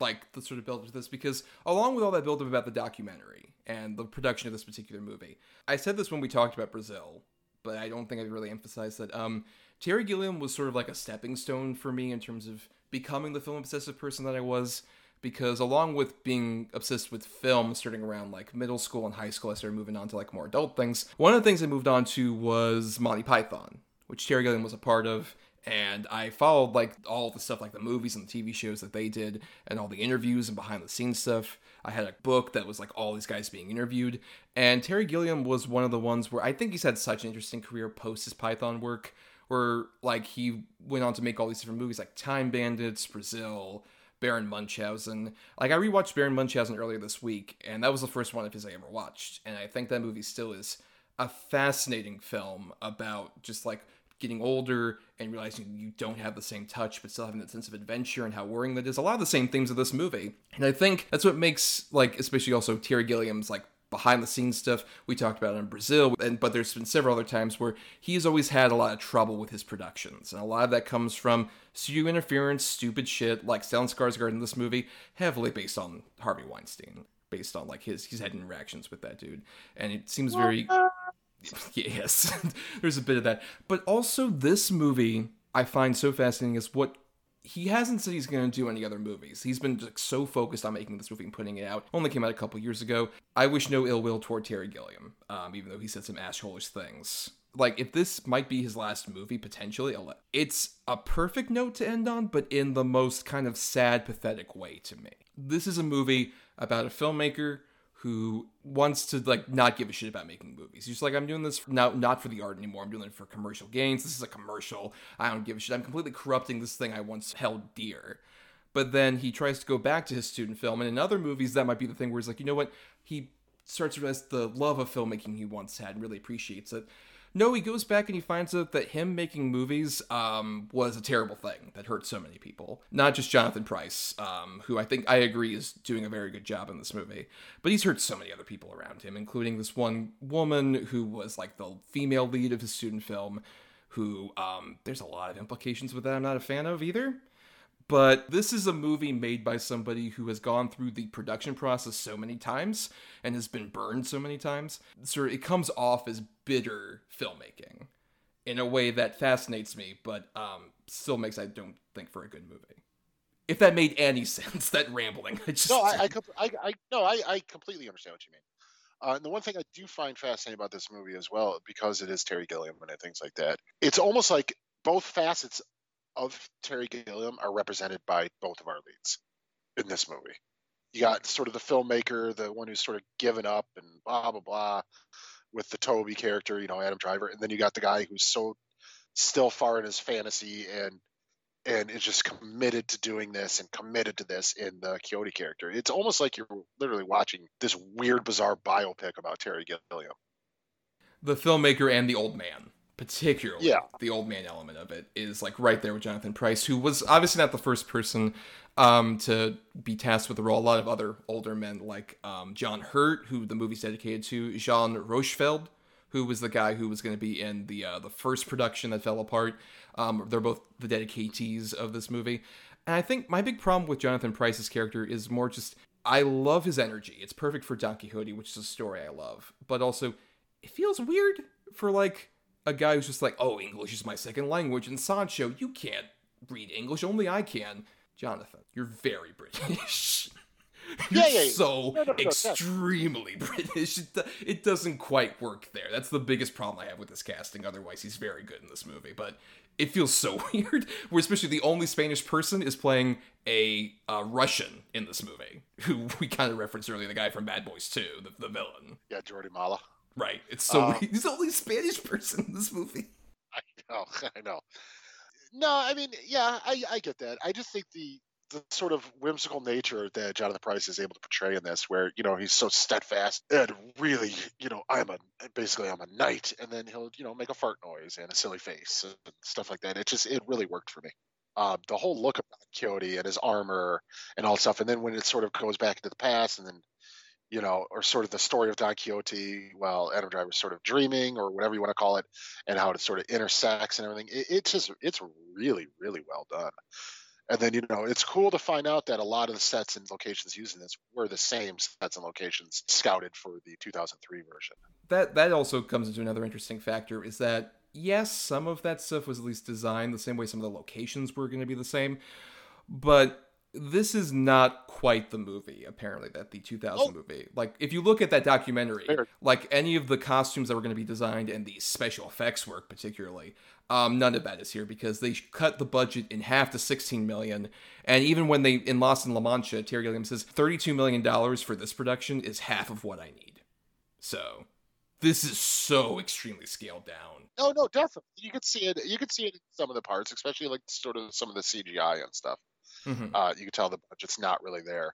Speaker 3: Like the sort of build up to this, because along with all that build up about the documentary and the production of this particular movie, I said this when we talked about Brazil, but I don't think I really emphasized that. Um, Terry Gilliam was sort of like a stepping stone for me in terms of becoming the film obsessive person that I was because along with being obsessed with film starting around like middle school and high school, I started moving on to like more adult things. One of the things I moved on to was Monty Python, which Terry Gilliam was a part of. And I followed like all the stuff like the movies and the TV shows that they did and all the interviews and behind the scenes stuff. I had a book that was like all these guys being interviewed. And Terry Gilliam was one of the ones where I think he's had such an interesting career post his Python work, where like he went on to make all these different movies like Time Bandits, Brazil, Baron Munchausen. Like I rewatched Baron Munchausen earlier this week, and that was the first one of his I ever watched, and I think that movie still is a fascinating film about just like getting older and realizing you don't have the same touch but still having that sense of adventure and how worrying that is a lot of the same themes of this movie and i think that's what makes like especially also terry gilliam's like behind the scenes stuff. We talked about it in Brazil, and but there's been several other times where he's always had a lot of trouble with his productions, and a lot of that comes from studio interference, stupid shit like Stellan Skarsgård in this movie, heavily based on Harvey Weinstein, based on like his he's had interactions with that dude, and it seems very *laughs* yes, *laughs* there's a bit of that, but also this movie I find so fascinating is what he hasn't said he's going to do any other movies. He's been so focused on making this movie and putting it out. Only came out a couple years ago. I wish no ill will toward Terry Gilliam, um, even though he said some assholish things. Like, if this might be his last movie, potentially, it's a perfect note to end on, but in the most kind of sad, pathetic way to me. This is a movie about a filmmaker who wants to like not give a shit about making movies. He's like, I'm doing this now not for the art anymore. I'm doing it for commercial gains. This is a commercial. I don't give a shit. I'm completely corrupting this thing I once held dear. But then he tries to go back to his student film, and in other movies that might be the thing where he's like, you know what? He starts to realize the love of filmmaking he once had and really appreciates it. No, he goes back and he finds out that him making movies um, was a terrible thing that hurt so many people. Not just Jonathan Pryce, um, who I think I agree is doing a very good job in this movie, but he's hurt so many other people around him, including this one woman who was like the female lead of his student film. Who um, there's a lot of implications with that I'm not a fan of either. But this is a movie made by somebody who has gone through the production process so many times and has been burned so many times. So it comes off as bitter filmmaking in a way that fascinates me, but um, still makes I don't think for a good movie. If that made any *laughs* sense, that rambling. I just
Speaker 2: no, I, I, I, I no, I, I completely understand what you mean. Uh, and the one thing I do find fascinating about this movie as well, because it is Terry Gilliam and things like that, it's almost like both facets of Terry Gilliam are represented by both of our leads in this movie. You got mm-hmm. sort of the filmmaker, the one who's sort of given up and blah blah blah, with the Toby character, you know, Adam Driver, and then you got the guy who's so still far in his fantasy and and is just committed to doing this and committed to this in the Quixote character. It's almost like you're literally watching this weird, bizarre biopic about Terry Gilliam.
Speaker 3: The filmmaker and the old man particularly
Speaker 2: yeah.
Speaker 3: the old man element of it is like right there with Jonathan Pryce, who was obviously not the first person um, to be tasked with the role. A lot of other older men, like um, John Hurt, who the movie's dedicated to, Jean Rochefort, who was the guy who was going to be in the uh, the first production that fell apart. Um, they're both the dedicatees of this movie, and I think my big problem with Jonathan Pryce's character is more just I love his energy. It's perfect for Don Quixote, which is a story I love, but also it feels weird for like a guy who's just like, oh, English is my second language, and Sancho, you can't read English, only I can. Jonathan, you're very British. *laughs* you're
Speaker 2: yeah, yeah, yeah.
Speaker 3: so
Speaker 2: no, no, no,
Speaker 3: extremely British. It, it doesn't quite work there. That's the biggest problem I have with this casting. Otherwise, he's very good in this movie, but it feels so *laughs* weird. Where especially the only Spanish person is playing a uh, Russian in this movie, who we kind of referenced earlier, the guy from Bad Boys 2, the, the villain.
Speaker 2: Yeah, Jordi Mollà.
Speaker 3: Right. It's so
Speaker 2: Um, *laughs*
Speaker 3: he's the only Spanish person in this movie. *laughs*
Speaker 2: I know, *laughs* I know. No, I mean, yeah, I, I get that. I just think the the sort of whimsical nature that Jonathan Pryce is able to portray in this, where you know he's so steadfast and really, you know, I'm a basically I'm a knight, and then he'll you know make a fart noise and a silly face and stuff like that. It just it really worked for me. Uh, the whole look of Don Quixote and his armor and all that stuff, and then when it sort of goes back into the past, and then you know, or sort of the story of Don Quixote while Adam Driver's sort of dreaming or whatever you want to call it, and how it sort of intersects and everything. It, it's just it's really really well done. And then you know it's cool to find out that a lot of the sets and locations used in this were the same sets and locations scouted for the 2003 version.
Speaker 3: That that also comes into another interesting factor is that yes, some of that stuff was at least designed the same way. Some of the locations were going to be the same, but this is not quite the movie apparently that the 2000
Speaker 2: Oh.
Speaker 3: movie like if you look at that documentary
Speaker 2: Fair.
Speaker 3: like any of the costumes that were going to be designed and the special effects work particularly um, none of that is here because they cut the budget in half to 16 million and even when they in lost in la mancha terry gilliam says 32 million dollars for this production is half of what i need so this is so extremely scaled down
Speaker 2: No, no, definitely. You could see it. You could see it in some of the parts, especially like sort of some of the CGI and stuff.
Speaker 3: Mhm.
Speaker 2: Uh, you can tell the budget's not really there.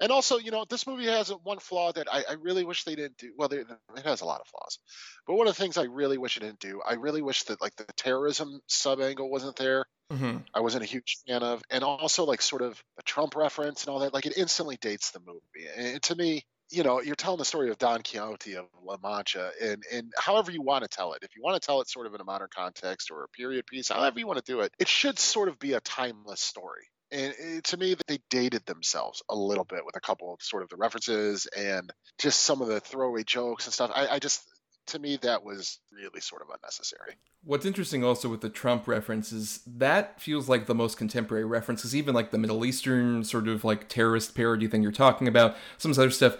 Speaker 2: And also, you know, this movie has one flaw that I, I really wish they didn't do. Well, they, it has a lot of flaws, but one of the things I really wish it didn't do, I really wish that like the terrorism sub angle wasn't there.
Speaker 3: mm-hmm.
Speaker 2: I wasn't a huge fan of, and also like sort of the Trump reference and all that. Like it instantly dates the movie. And to me, you know, you're telling the story of Don Quixote of La Mancha, and and however you want to tell it, if you want to tell it sort of in a modern context or a period piece, however you want to do it, it should sort of be a timeless story. And it, to me, they dated themselves a little bit with a couple of sort of the references and just some of the throwaway jokes and stuff. I, I just, to me, that was really sort of unnecessary.
Speaker 3: What's interesting also with the Trump reference is that feels like the most contemporary reference, because even like the Middle Eastern sort of like terrorist parody thing you're talking about, some other stuff,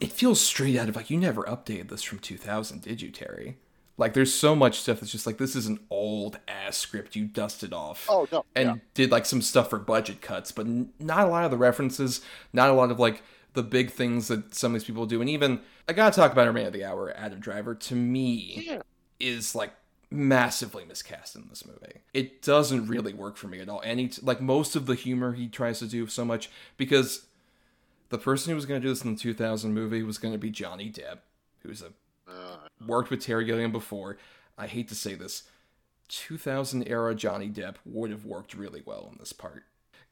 Speaker 3: it feels straight out of like you never updated this from 2000, did you, Terry? Like there's so much stuff that's just like this is an old ass script you dusted off.
Speaker 2: Oh no,
Speaker 3: and
Speaker 2: yeah.
Speaker 3: did like some stuff for budget cuts, but not a lot of the references, not a lot of like the big things that some of these people do, and even I gotta talk about our man of the hour, Adam Driver. To me,
Speaker 2: yeah.
Speaker 3: is like massively miscast in this movie. It doesn't really work for me at all. And he, like most of the humor he tries to do so much because the person who was going to do this in the 2000 movie was going to be Johnny Depp, who's a Uh, worked with Terry Gilliam before. I hate to say this, 2000 era Johnny Depp would have worked really well in this part.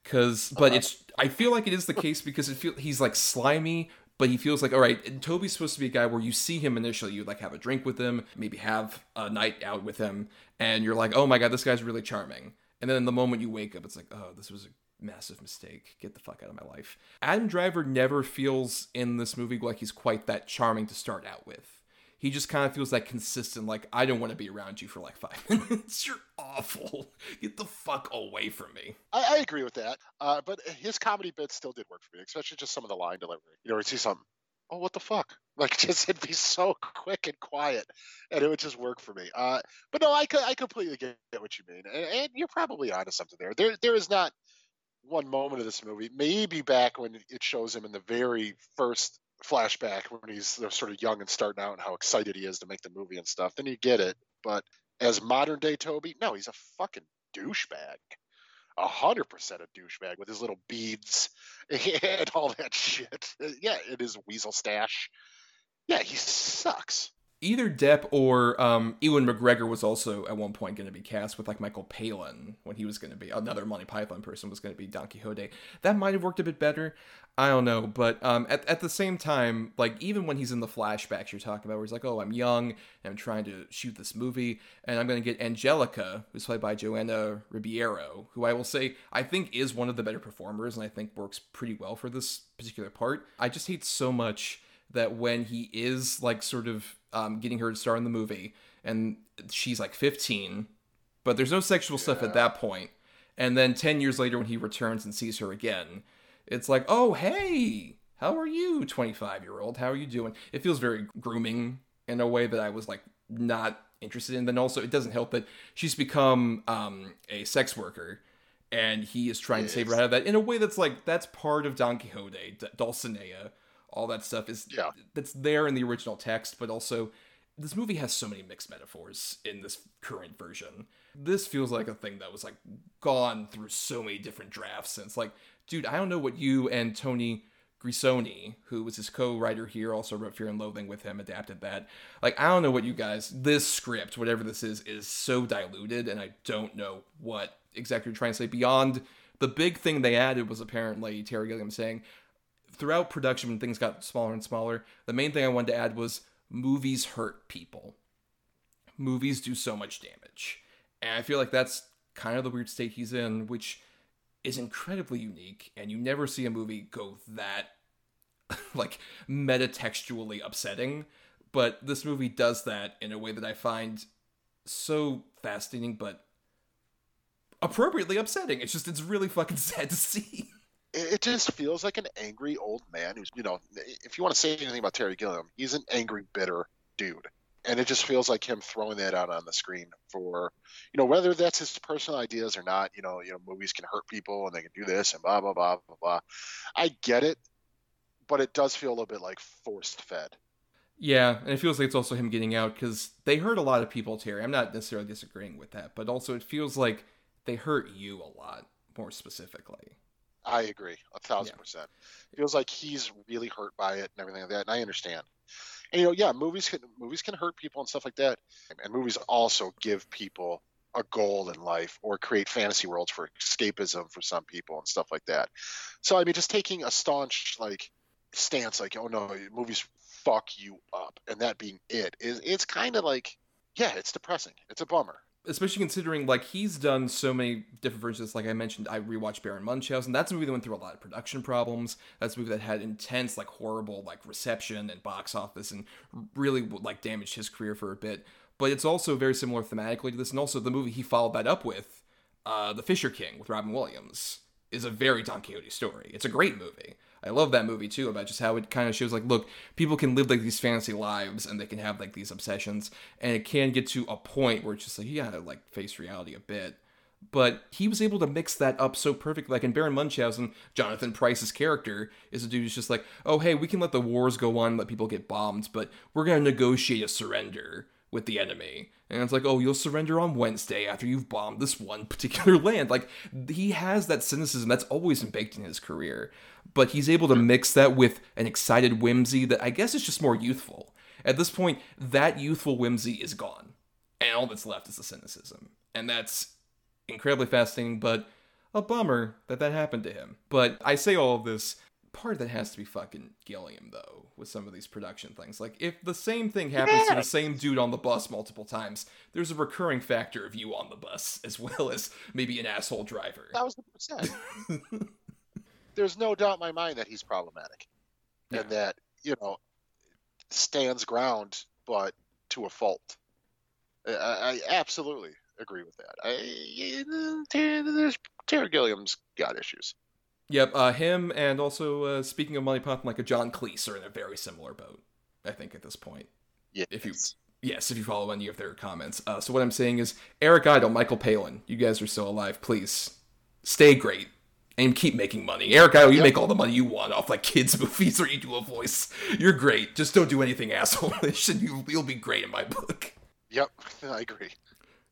Speaker 3: Cause, but uh-huh. it's I feel like it is the case because it feel he's like slimy, but he feels like all right. Toby's supposed to be a guy where you see him initially, you like have a drink with him, maybe have a night out with him, and you're like, oh my god, this guy's really charming. And then the moment you wake up, it's like, oh, this was a massive mistake. Get the fuck out of my life. Adam Driver never feels in this movie like he's quite that charming to start out with he just kind of feels like consistent like i don't want to be around you for like five *laughs* minutes. You're awful. Get the fuck away from me.
Speaker 2: I, I agree with that uh, but his comedy bits still did work for me especially just some of the line delivery. You know you see something oh what the fuck? *laughs* Like just it'd be so quick and quiet and it would just work for me uh, but no i, I completely get what you mean and, and you're probably onto something there. There there is not one moment of this movie maybe back when it shows him in the very first flashback when he's sort of young and starting out and how excited he is to make the movie and stuff, then you get it. But as modern day Toby, no, he's a fucking douchebag. A hundred percent a douchebag with his little beads *laughs* and all that shit. Yeah, it is weasel stash. Yeah, he sucks
Speaker 3: either Depp or um, Ewan McGregor was also at one point going to be cast with like Michael Palin when he was going to be another Monty Python person was going to be Don Quixote. That might have worked a bit better. I don't know, but um, at at the same time, like even when he's in the flashbacks you're talking about, where he's like, "Oh, I'm young I'm trying to shoot this movie, and I'm going to get Angelica, who's played by Joanna Ribeiro, who I will say I think is one of the better performers, and I think works pretty well for this particular part. I just hate so much that when he is like sort of um, getting her to star in the movie, and she's like 15, but there's no sexual yeah. stuff at that point. And then 10 years later, when he returns and sees her again, it's like, oh, hey, how are you, 25 year old? How are you doing? It feels very grooming in a way that I was like not interested in. Then also, it doesn't help that she's become um, a sex worker and he is trying yes. to save her out of that in a way that's like, that's part of Don Quixote, Dulcinea all that stuff is
Speaker 2: yeah.
Speaker 3: that's there in the original text, but also this movie has so many mixed metaphors in this current version. This feels like a thing that was like gone through so many different drafts. And it's like, dude, I don't know what you and Tony Grisoni, who was his co-writer here, also wrote Fear and Loathing with him, adapted that. Like, I don't know what you guys. This script, whatever this is, is so diluted, and I don't know what exactly you're trying to say beyond the big thing they added was apparently Terry Gilliam saying, throughout production when things got smaller and smaller, the main thing I wanted to add was movies hurt people. Movies do so much damage. And I feel like that's kind of the weird state he's in, which is incredibly unique, and you never see a movie go that *laughs* like metatextually upsetting. But this movie does that in a way that I find so fascinating but appropriately upsetting. It's just it's really fucking *laughs* sad to see
Speaker 2: it just feels like an angry old man who's, you know, if you want to say anything about Terry Gilliam, he's an angry, bitter dude. And it just feels like him throwing that out on the screen for, you know, whether that's his personal ideas or not. You know, you know, movies can hurt people and they can do this and blah blah blah blah blah. I get it, but it does feel a little bit like forced fed.
Speaker 3: Yeah, and it feels like it's also him getting out because they hurt a lot of people, Terry. I'm not necessarily disagreeing with that, but also it feels like they hurt you a lot more specifically.
Speaker 2: I agree, a thousand yeah. percent. Feels like he's really hurt by it and everything like that, and I understand. And you know, yeah, movies can movies can hurt people and stuff like that, and movies also give people a goal in life or create fantasy worlds for escapism for some people and stuff like that. So I mean, just taking a staunch like stance, like, oh no, movies fuck you up, and that being it is, it's kind of like, yeah, it's depressing. It's a bummer.
Speaker 3: Especially considering like he's done so many different versions. Like I mentioned, I rewatched Baron Munchausen. That's a movie that went through a lot of production problems. That's a movie that had intense, like horrible, like reception and box office, and really like damaged his career for a bit. But it's also very similar thematically to this, and also the movie he followed that up with, uh, The Fisher King with Robin Williams, is a very Don Quixote story. It's a great movie. I love that movie too about just how it kind of shows like, look, people can live like these fantasy lives and they can have like these obsessions, and it can get to a point where it's just like you gotta like face reality a bit. But he was able to mix that up so perfectly. Like in Baron Munchausen, Jonathan Pryce's character is a dude who's just like, oh hey, we can let the wars go on, let people get bombed, but we're gonna negotiate a surrender with the enemy. And it's like, oh, you'll surrender on Wednesday after you've bombed this one particular *laughs* land. Like, he has that cynicism that's always been baked in his career. But he's able to mix that with an excited whimsy that I guess is just more youthful. At this point, that youthful whimsy is gone. And all that's left is the cynicism. And that's incredibly fascinating, but a bummer that that happened to him. But I say all of this part of that has to be fucking Gilliam though with some of these production things. Like if the same thing happens to the same dude on the bus multiple times, there's a recurring factor of you on the bus as well as maybe an asshole driver.
Speaker 2: Thousand percent. *laughs* There's no doubt in my mind that he's problematic,
Speaker 3: Yeah.
Speaker 2: and that you know stands ground, but to a fault. I, I absolutely agree with that. I, there's Terry Gilliam's got issues.
Speaker 3: Yep, uh, him and also uh, speaking of Monty Python, like a John Cleese are in a very similar boat. I think at this point.
Speaker 2: Yeah.
Speaker 3: If you yes, if you follow any of their comments. Uh, so what I'm saying is, Eric Idle, Michael Palin, you guys are still alive. Please stay great and keep making money. Eric Idle, you make all the money you want off like kids *laughs* movies or you do a voice. You're great. Just don't do anything *laughs* asshole-ish, and you, you'll be great in my book.
Speaker 2: Yep, *laughs* I agree.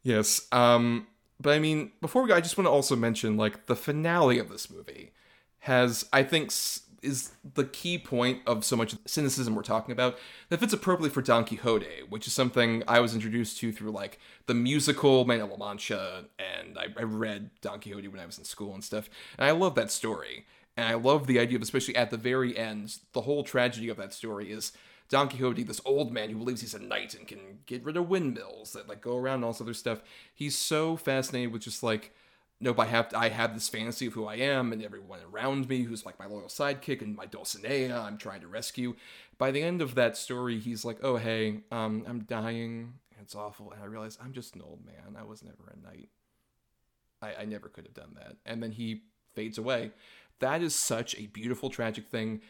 Speaker 3: Yes. Um, but I mean, before we go, I just want to also mention like the finale of this movie has, I think, s- is the key point of so much cynicism we're talking about that fits appropriately for Don Quixote, which is something I was introduced to through like the musical Man of La Mancha, and I, I read Don Quixote when I was in school and stuff, and I love that story. And I love the idea of, especially at the very end, the whole tragedy of that story is Don Quixote, this old man who believes he's a knight and can get rid of windmills that like go around and all this other stuff. He's so fascinated with just like, nope, I have I have this fantasy of who I am and everyone around me who's like my loyal sidekick and my Dulcinea I'm trying to rescue. By the end of that story, he's like, oh hey, um, I'm dying. It's awful, and I realize I'm just an old man. I was never a knight. I, I never could have done that. And then he fades away. That is such a beautiful, tragic thing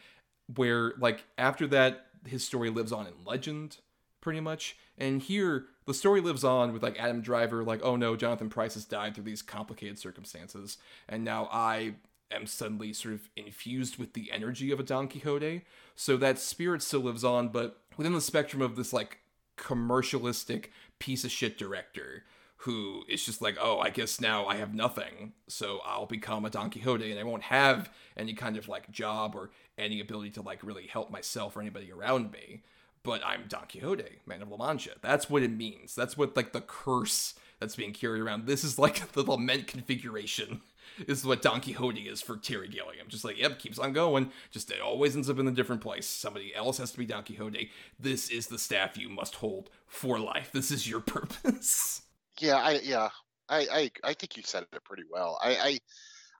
Speaker 3: where, like, after that, his story lives on in legend, pretty much. And here, the story lives on with, like, Adam Driver, like, oh no, Jonathan Pryce has died through these complicated circumstances. And now I am suddenly sort of infused with the energy of a Don Quixote. So that spirit still lives on, but within the spectrum of this, like, commercialistic piece of shit director who is just like, oh, I guess now I have nothing, so I'll become a Don Quixote and I won't have any kind of like job or any ability to like really help myself or anybody around me. But I'm Don Quixote, man of La Mancha. That's what it means. That's what like the curse that's being carried around. This is like *laughs* the lament configuration. This is what Don Quixote is for Terry Gilliam. Just like, yep, keeps on going. Just it always ends up in a different place. Somebody else has to be Don Quixote. This is the staff you must hold for life. This is your *laughs* purpose.
Speaker 2: Yeah, I yeah, I I, I think you said it pretty well. I, I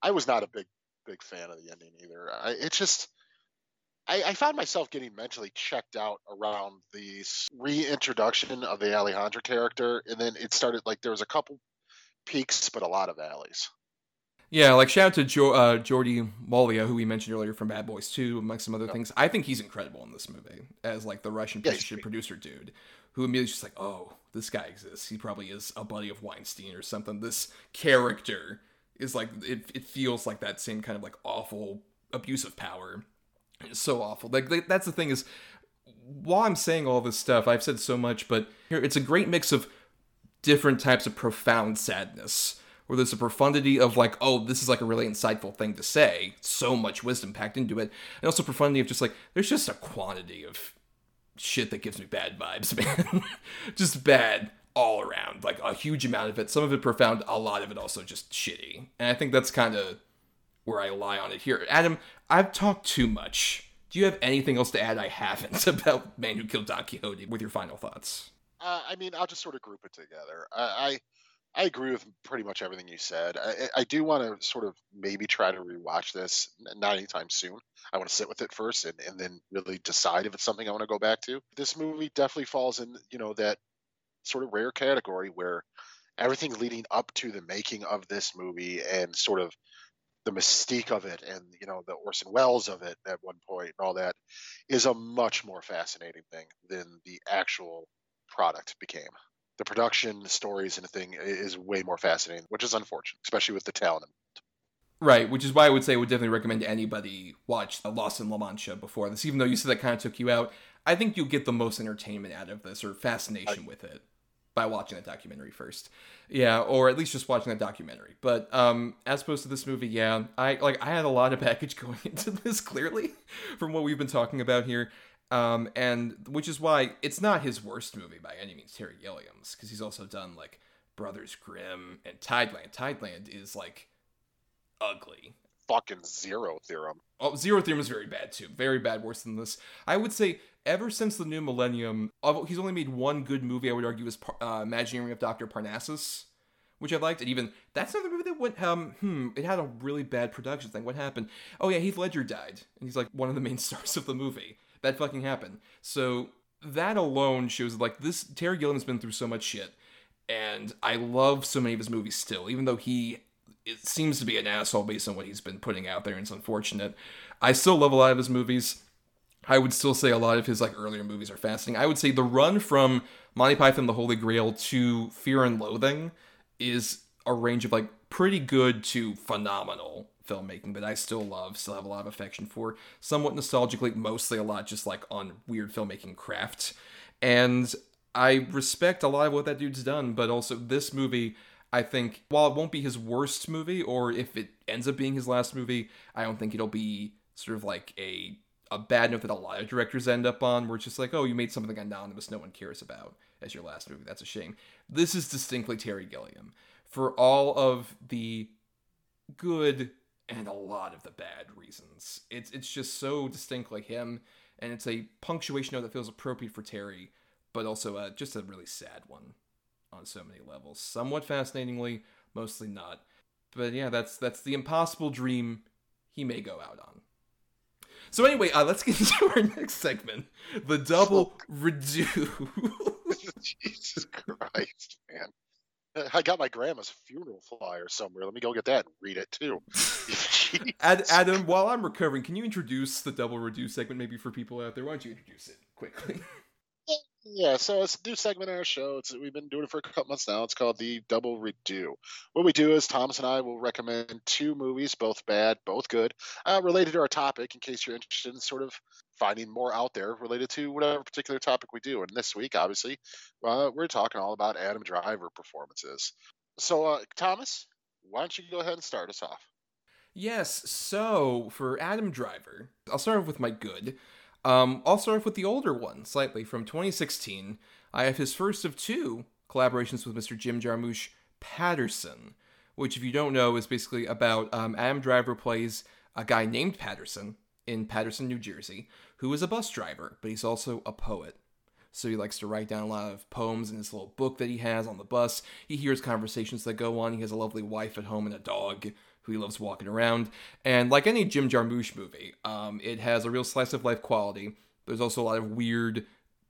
Speaker 2: I was not a big big fan of the ending either. I, it's just I, I found myself getting mentally checked out around the reintroduction of the Alejandra character, and then it started like there was a couple peaks, but a lot of valleys.
Speaker 3: Yeah, like shout out to jo- uh, Jordi Mollà, who we mentioned earlier from Bad Boys 2, amongst some other things. I think he's incredible in this movie as like the Russian
Speaker 2: Yeah,
Speaker 3: producer dude, who immediately just like, oh, this guy exists. He probably is a buddy of Weinstein or something. This character is like it. It feels like that same kind of like awful abuse of power. It's so awful. Like that's the thing is, while I'm saying all this stuff, I've said so much, but here it's a great mix of different types of profound sadness where there's a profundity of like oh this is like a really insightful thing to say. So much wisdom packed into it. And also profundity of just like there's just a quantity of shit that gives me bad vibes *laughs* man. Just bad all around like a huge amount of it. Some of it profound a lot of it also just shitty. And i think that's kind of where i lie on it here adam i've talked too much Do you have anything else to add I haven't *laughs* about Man Who Killed Don Quixote with your final thoughts?
Speaker 2: Uh, I mean, I'll just sort of group it together. I, I, I agree with pretty much everything you said. I, I do want to sort of maybe try to rewatch this, not anytime soon. I want to sit with it first and, and then really decide if it's something I want to go back to. This movie definitely falls in, you know, that sort of rare category where everything leading up to the making of this movie and sort of the mystique of it and you know the Orson Welles of it at one point and all that is a much more fascinating thing than the actual product became. The production, the stories, and the thing is way more fascinating, which is unfortunate, especially with the talent.
Speaker 3: Right, which is why I would say I would definitely recommend anybody watch Lost in La Mancha before this, even though you said that kind of took you out. I think you'll get the most entertainment out of this or fascination I, with it by watching that documentary first. Yeah, or at least just watching that documentary. But um as opposed to this movie, yeah, I like I had a lot of baggage *laughs* going into this clearly from what we've been talking about here. Um and which is why it's not his worst movie by any means, Terry Gilliam's, because he's also done like Brothers Grimm and Tideland. Tideland is like ugly.
Speaker 2: Fucking zero theorem.
Speaker 3: Oh, zero theorem is very bad too. Very bad, worse than this. I would say ever since the new millennium, he's only made one good movie. I would argue is uh, Imaginarium of Doctor Parnassus, which I liked. And even that's another movie that went um hmm it had a really bad production thing. What happened? Oh yeah, Heath Ledger died, and he's like one of the main *laughs* stars of the movie. That fucking happened. So that alone shows like this Terry Gilliam's been through so much shit, and I love so many of his movies still, even though he it seems to be an asshole based on what he's been putting out there, and it's unfortunate. I still love a lot of his movies. I would still say a lot of his like earlier movies are fascinating. I would say the run from Monty Python the Holy Grail to Fear and Loathing is a range of like pretty good to phenomenal filmmaking that I still love, still have a lot of affection for. Somewhat nostalgically, mostly a lot just like on weird filmmaking craft. And I respect a lot of what that dude's done, but also this movie, I think, while it won't be his worst movie, or if it ends up being his last movie, I don't think it'll be sort of like a a bad note that a lot of directors end up on, where it's just like, oh, you made something anonymous no one cares about as your last movie. That's a shame. This is distinctly Terry Gilliam. For all of the good and a lot of the bad reasons. It's it's just so distinctly him, and it's a punctuation note that feels appropriate for Terry, but also uh, just a really sad one on so many levels. Somewhat fascinatingly, mostly not. But yeah, that's that's the impossible dream he may go out on. So anyway, uh, let's get *laughs* into our next segment, the double oh. *laughs* redo. *laughs*
Speaker 2: Jesus Christ, man! I got my grandma's funeral flyer somewhere. Let me go get that and read it too.
Speaker 3: Ad- Adam, while I'm recovering, can you introduce the double redo segment maybe for people out there? Why don't you introduce it quickly?
Speaker 2: Yeah, so it's a new segment in our show. It's we've been doing it for a couple months now. It's called the Double Redo. What we do is Thomas and I will recommend two movies, both bad, both good, uh, related to our topic. In case you're interested in sort of finding more out there related to whatever particular topic we do. And this week, obviously, uh, we're talking all about Adam Driver performances. So, uh, Thomas, why don't you go ahead and start us off?
Speaker 3: Yes. So for Adam Driver, I'll start off with my good. Um, I'll start off with the older one, slightly from 2016. I have his first of two collaborations with Mr. Jim Jarmusch Paterson, which, if you don't know, is basically about um, Adam Driver plays a guy named Paterson in Paterson, New Jersey, who is a bus driver, but he's also a poet. So he likes to write down a lot of poems in his little book that he has on the bus. He hears conversations that go on. He has a lovely wife at home and a dog who he loves walking around. And like any Jim Jarmusch movie, um, it has a real slice of life quality. There's also a lot of weird,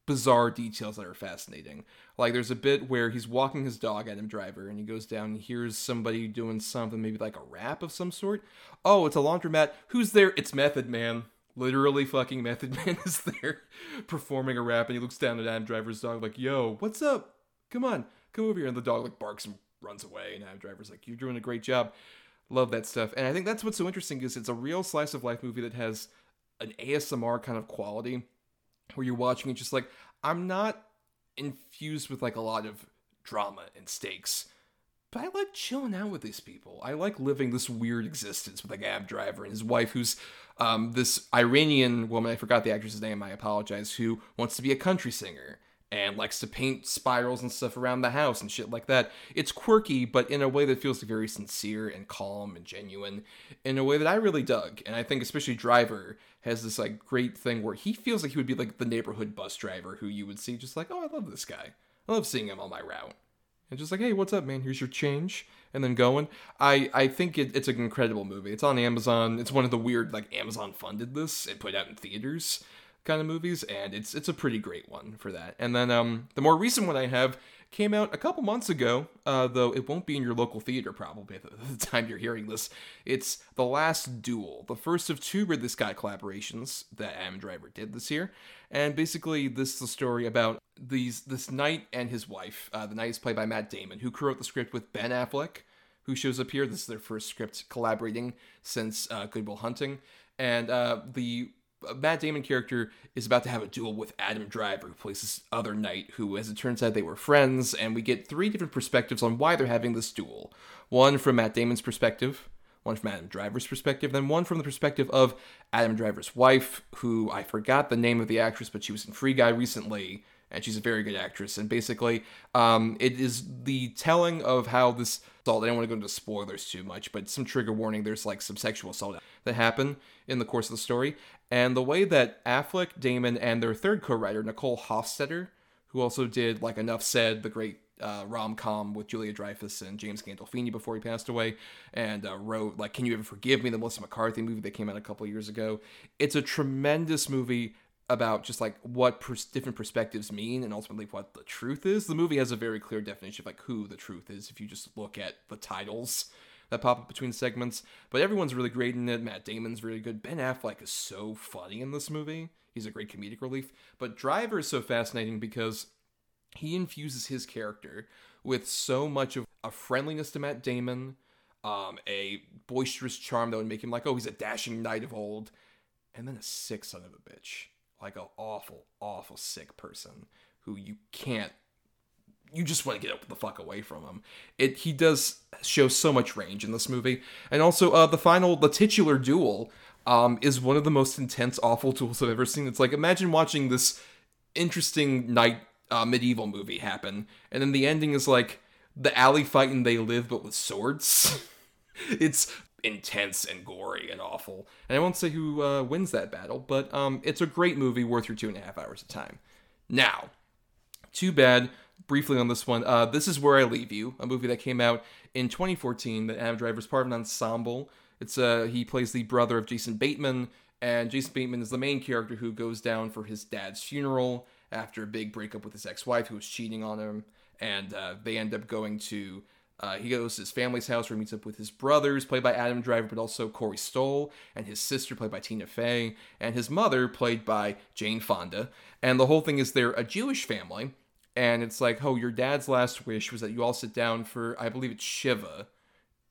Speaker 3: bizarre details that are fascinating. Like there's a bit where he's walking his dog, Adam Driver, and he goes down and hears somebody doing something, maybe like a rap of some sort. Oh, it's a laundromat. Who's there? It's Method Man. Literally fucking Method *laughs* Man is there performing a rap, and he looks down at Adam Driver's dog like, "Yo, what's up? Come on, come over here." And the dog like barks and runs away, and Adam Driver's like, "You're doing a great job." Love that stuff. And I think that's what's so interesting is it's a real slice of life movie that has an ASMR kind of quality where you're watching it just like I'm not infused with like a lot of drama and stakes. But I like chilling out with these people. I like living this weird existence with like Ab Driver and his wife, who's um, this Iranian woman. I forgot the actress's name. I apologize. Who wants to be a country singer, and likes to paint spirals and stuff around the house and shit like that. It's quirky, but in a way that feels very sincere and calm and genuine, in a way that I really dug. And I think especially Driver has this like great thing where he feels like he would be like the neighborhood bus driver who you would see just like, oh, I love this guy. I love seeing him on my route. And just like, hey, what's up, man? Here's your change. And then going. I, I think it, it's an incredible movie. It's on Amazon. It's one of the weird, like, Amazon funded this and put out in theaters kind of movies, and it's it's a pretty great one for that. And then um, the more recent one I have came out a couple months ago, uh, though it won't be in your local theater probably *laughs* at the time you're hearing this. It's The Last Duel, the first of two Ridley Scott collaborations that Adam Driver did this year. And basically, this is a story about these this knight and his wife. Uh, the knight is played by Matt Damon, who co-wrote the script with Ben Affleck, who shows up here. This is their first script collaborating since uh, Good Will Hunting. And uh, the Matt Damon character is about to have a duel with Adam Driver, who plays this other knight, who, as it turns out, they were friends, and we get three different perspectives on why they're having this duel. One from Matt Damon's perspective, one from Adam Driver's perspective, then one from the perspective of Adam Driver's wife, who I forgot the name of the actress, but she was in Free Guy recently, and she's a very good actress. And basically, um, it is the telling of how this I don't want to go into spoilers too much, but some trigger warning. There's like some sexual assault that happen in the course of the story, and the way that Affleck, Damon, and their third co-writer Nicole Holofcener, who also did like Enough Said, the great uh, rom com with Julia Dreyfus and James Gandolfini before he passed away, and uh, wrote like "Can You Ever Forgive Me," the Melissa McCarthy movie that came out a couple years ago. It's a tremendous movie about just like what pers- different perspectives mean and ultimately what the truth is. The movie has a very clear definition of like who the truth is if you just look at the titles that pop up between segments. But everyone's really great in it. Matt Damon's really good. Ben Affleck is so funny in this movie. He's a great comedic relief. But Driver is so fascinating because he infuses his character with so much of a friendliness to Matt Damon, um, a boisterous charm that would make him like, oh, he's a dashing knight of old, and then a sick son of a bitch like an awful, awful sick person who you can't you just want to get the fuck away from him. It he does show so much range in this movie, and also uh, the final the titular duel um, is one of the most intense, awful duels I've ever seen. It's like imagine watching this interesting night uh, medieval movie happen, and then the ending is like the alley fight and they live, but with swords. *laughs* it's intense and gory and awful. And I won't say who uh, wins that battle, but um, it's a great movie worth your two and a half hours of time. Now, too bad. Briefly on this one, uh, this is where I leave you. A movie that came out in 2014 that Adam Driver is part of an ensemble. It's uh, he plays the brother of Jason Bateman, and Jason Bateman is the main character who goes down for his dad's funeral after a big breakup with his ex-wife who was cheating on him, and uh, they end up going to uh, he goes to his family's house where he meets up with his brothers, played by Adam Driver, but also Corey Stoll, and his sister, played by Tina Fey, and his mother, played by Jane Fonda. And the whole thing is they're a Jewish family, and it's like, oh, your dad's last wish was that you all sit down for, I believe it's Shiva.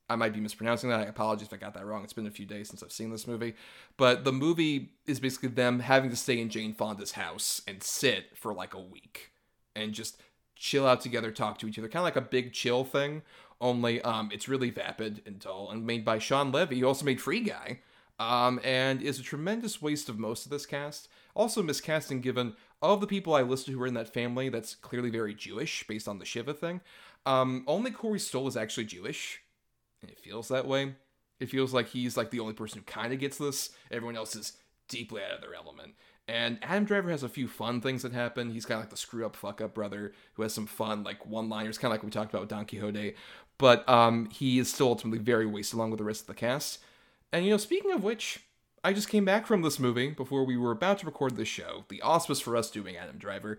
Speaker 3: I might be mispronouncing that. I apologize if I got that wrong. It's been a few days since I've seen this movie. But the movie is basically them having to stay in Jane Fonda's house and sit for like a week and just chill out together, talk to each other, kind of like a big chill thing. Only um, it's really vapid and dull, and made by Shawn Levy, who also made Free Guy, um, and is a tremendous waste of most of this cast. Also miscasting, given of the people I listed who were in that family, that's clearly very Jewish based on the Shiva thing. Um, only Corey Stoll is actually Jewish. And it feels that way. It feels like he's like the only person who kind of gets this. Everyone else is deeply out of their element. And Adam Driver has a few fun things that happen. He's kind of like the screw up, fuck up brother who has some fun, like one liners, kind of like we talked about with Don Quixote. But um, he is still ultimately very wasted along with the rest of the cast. And, you know, speaking of which, I just came back from this movie before we were about to record this show, the auspice for us doing Adam Driver.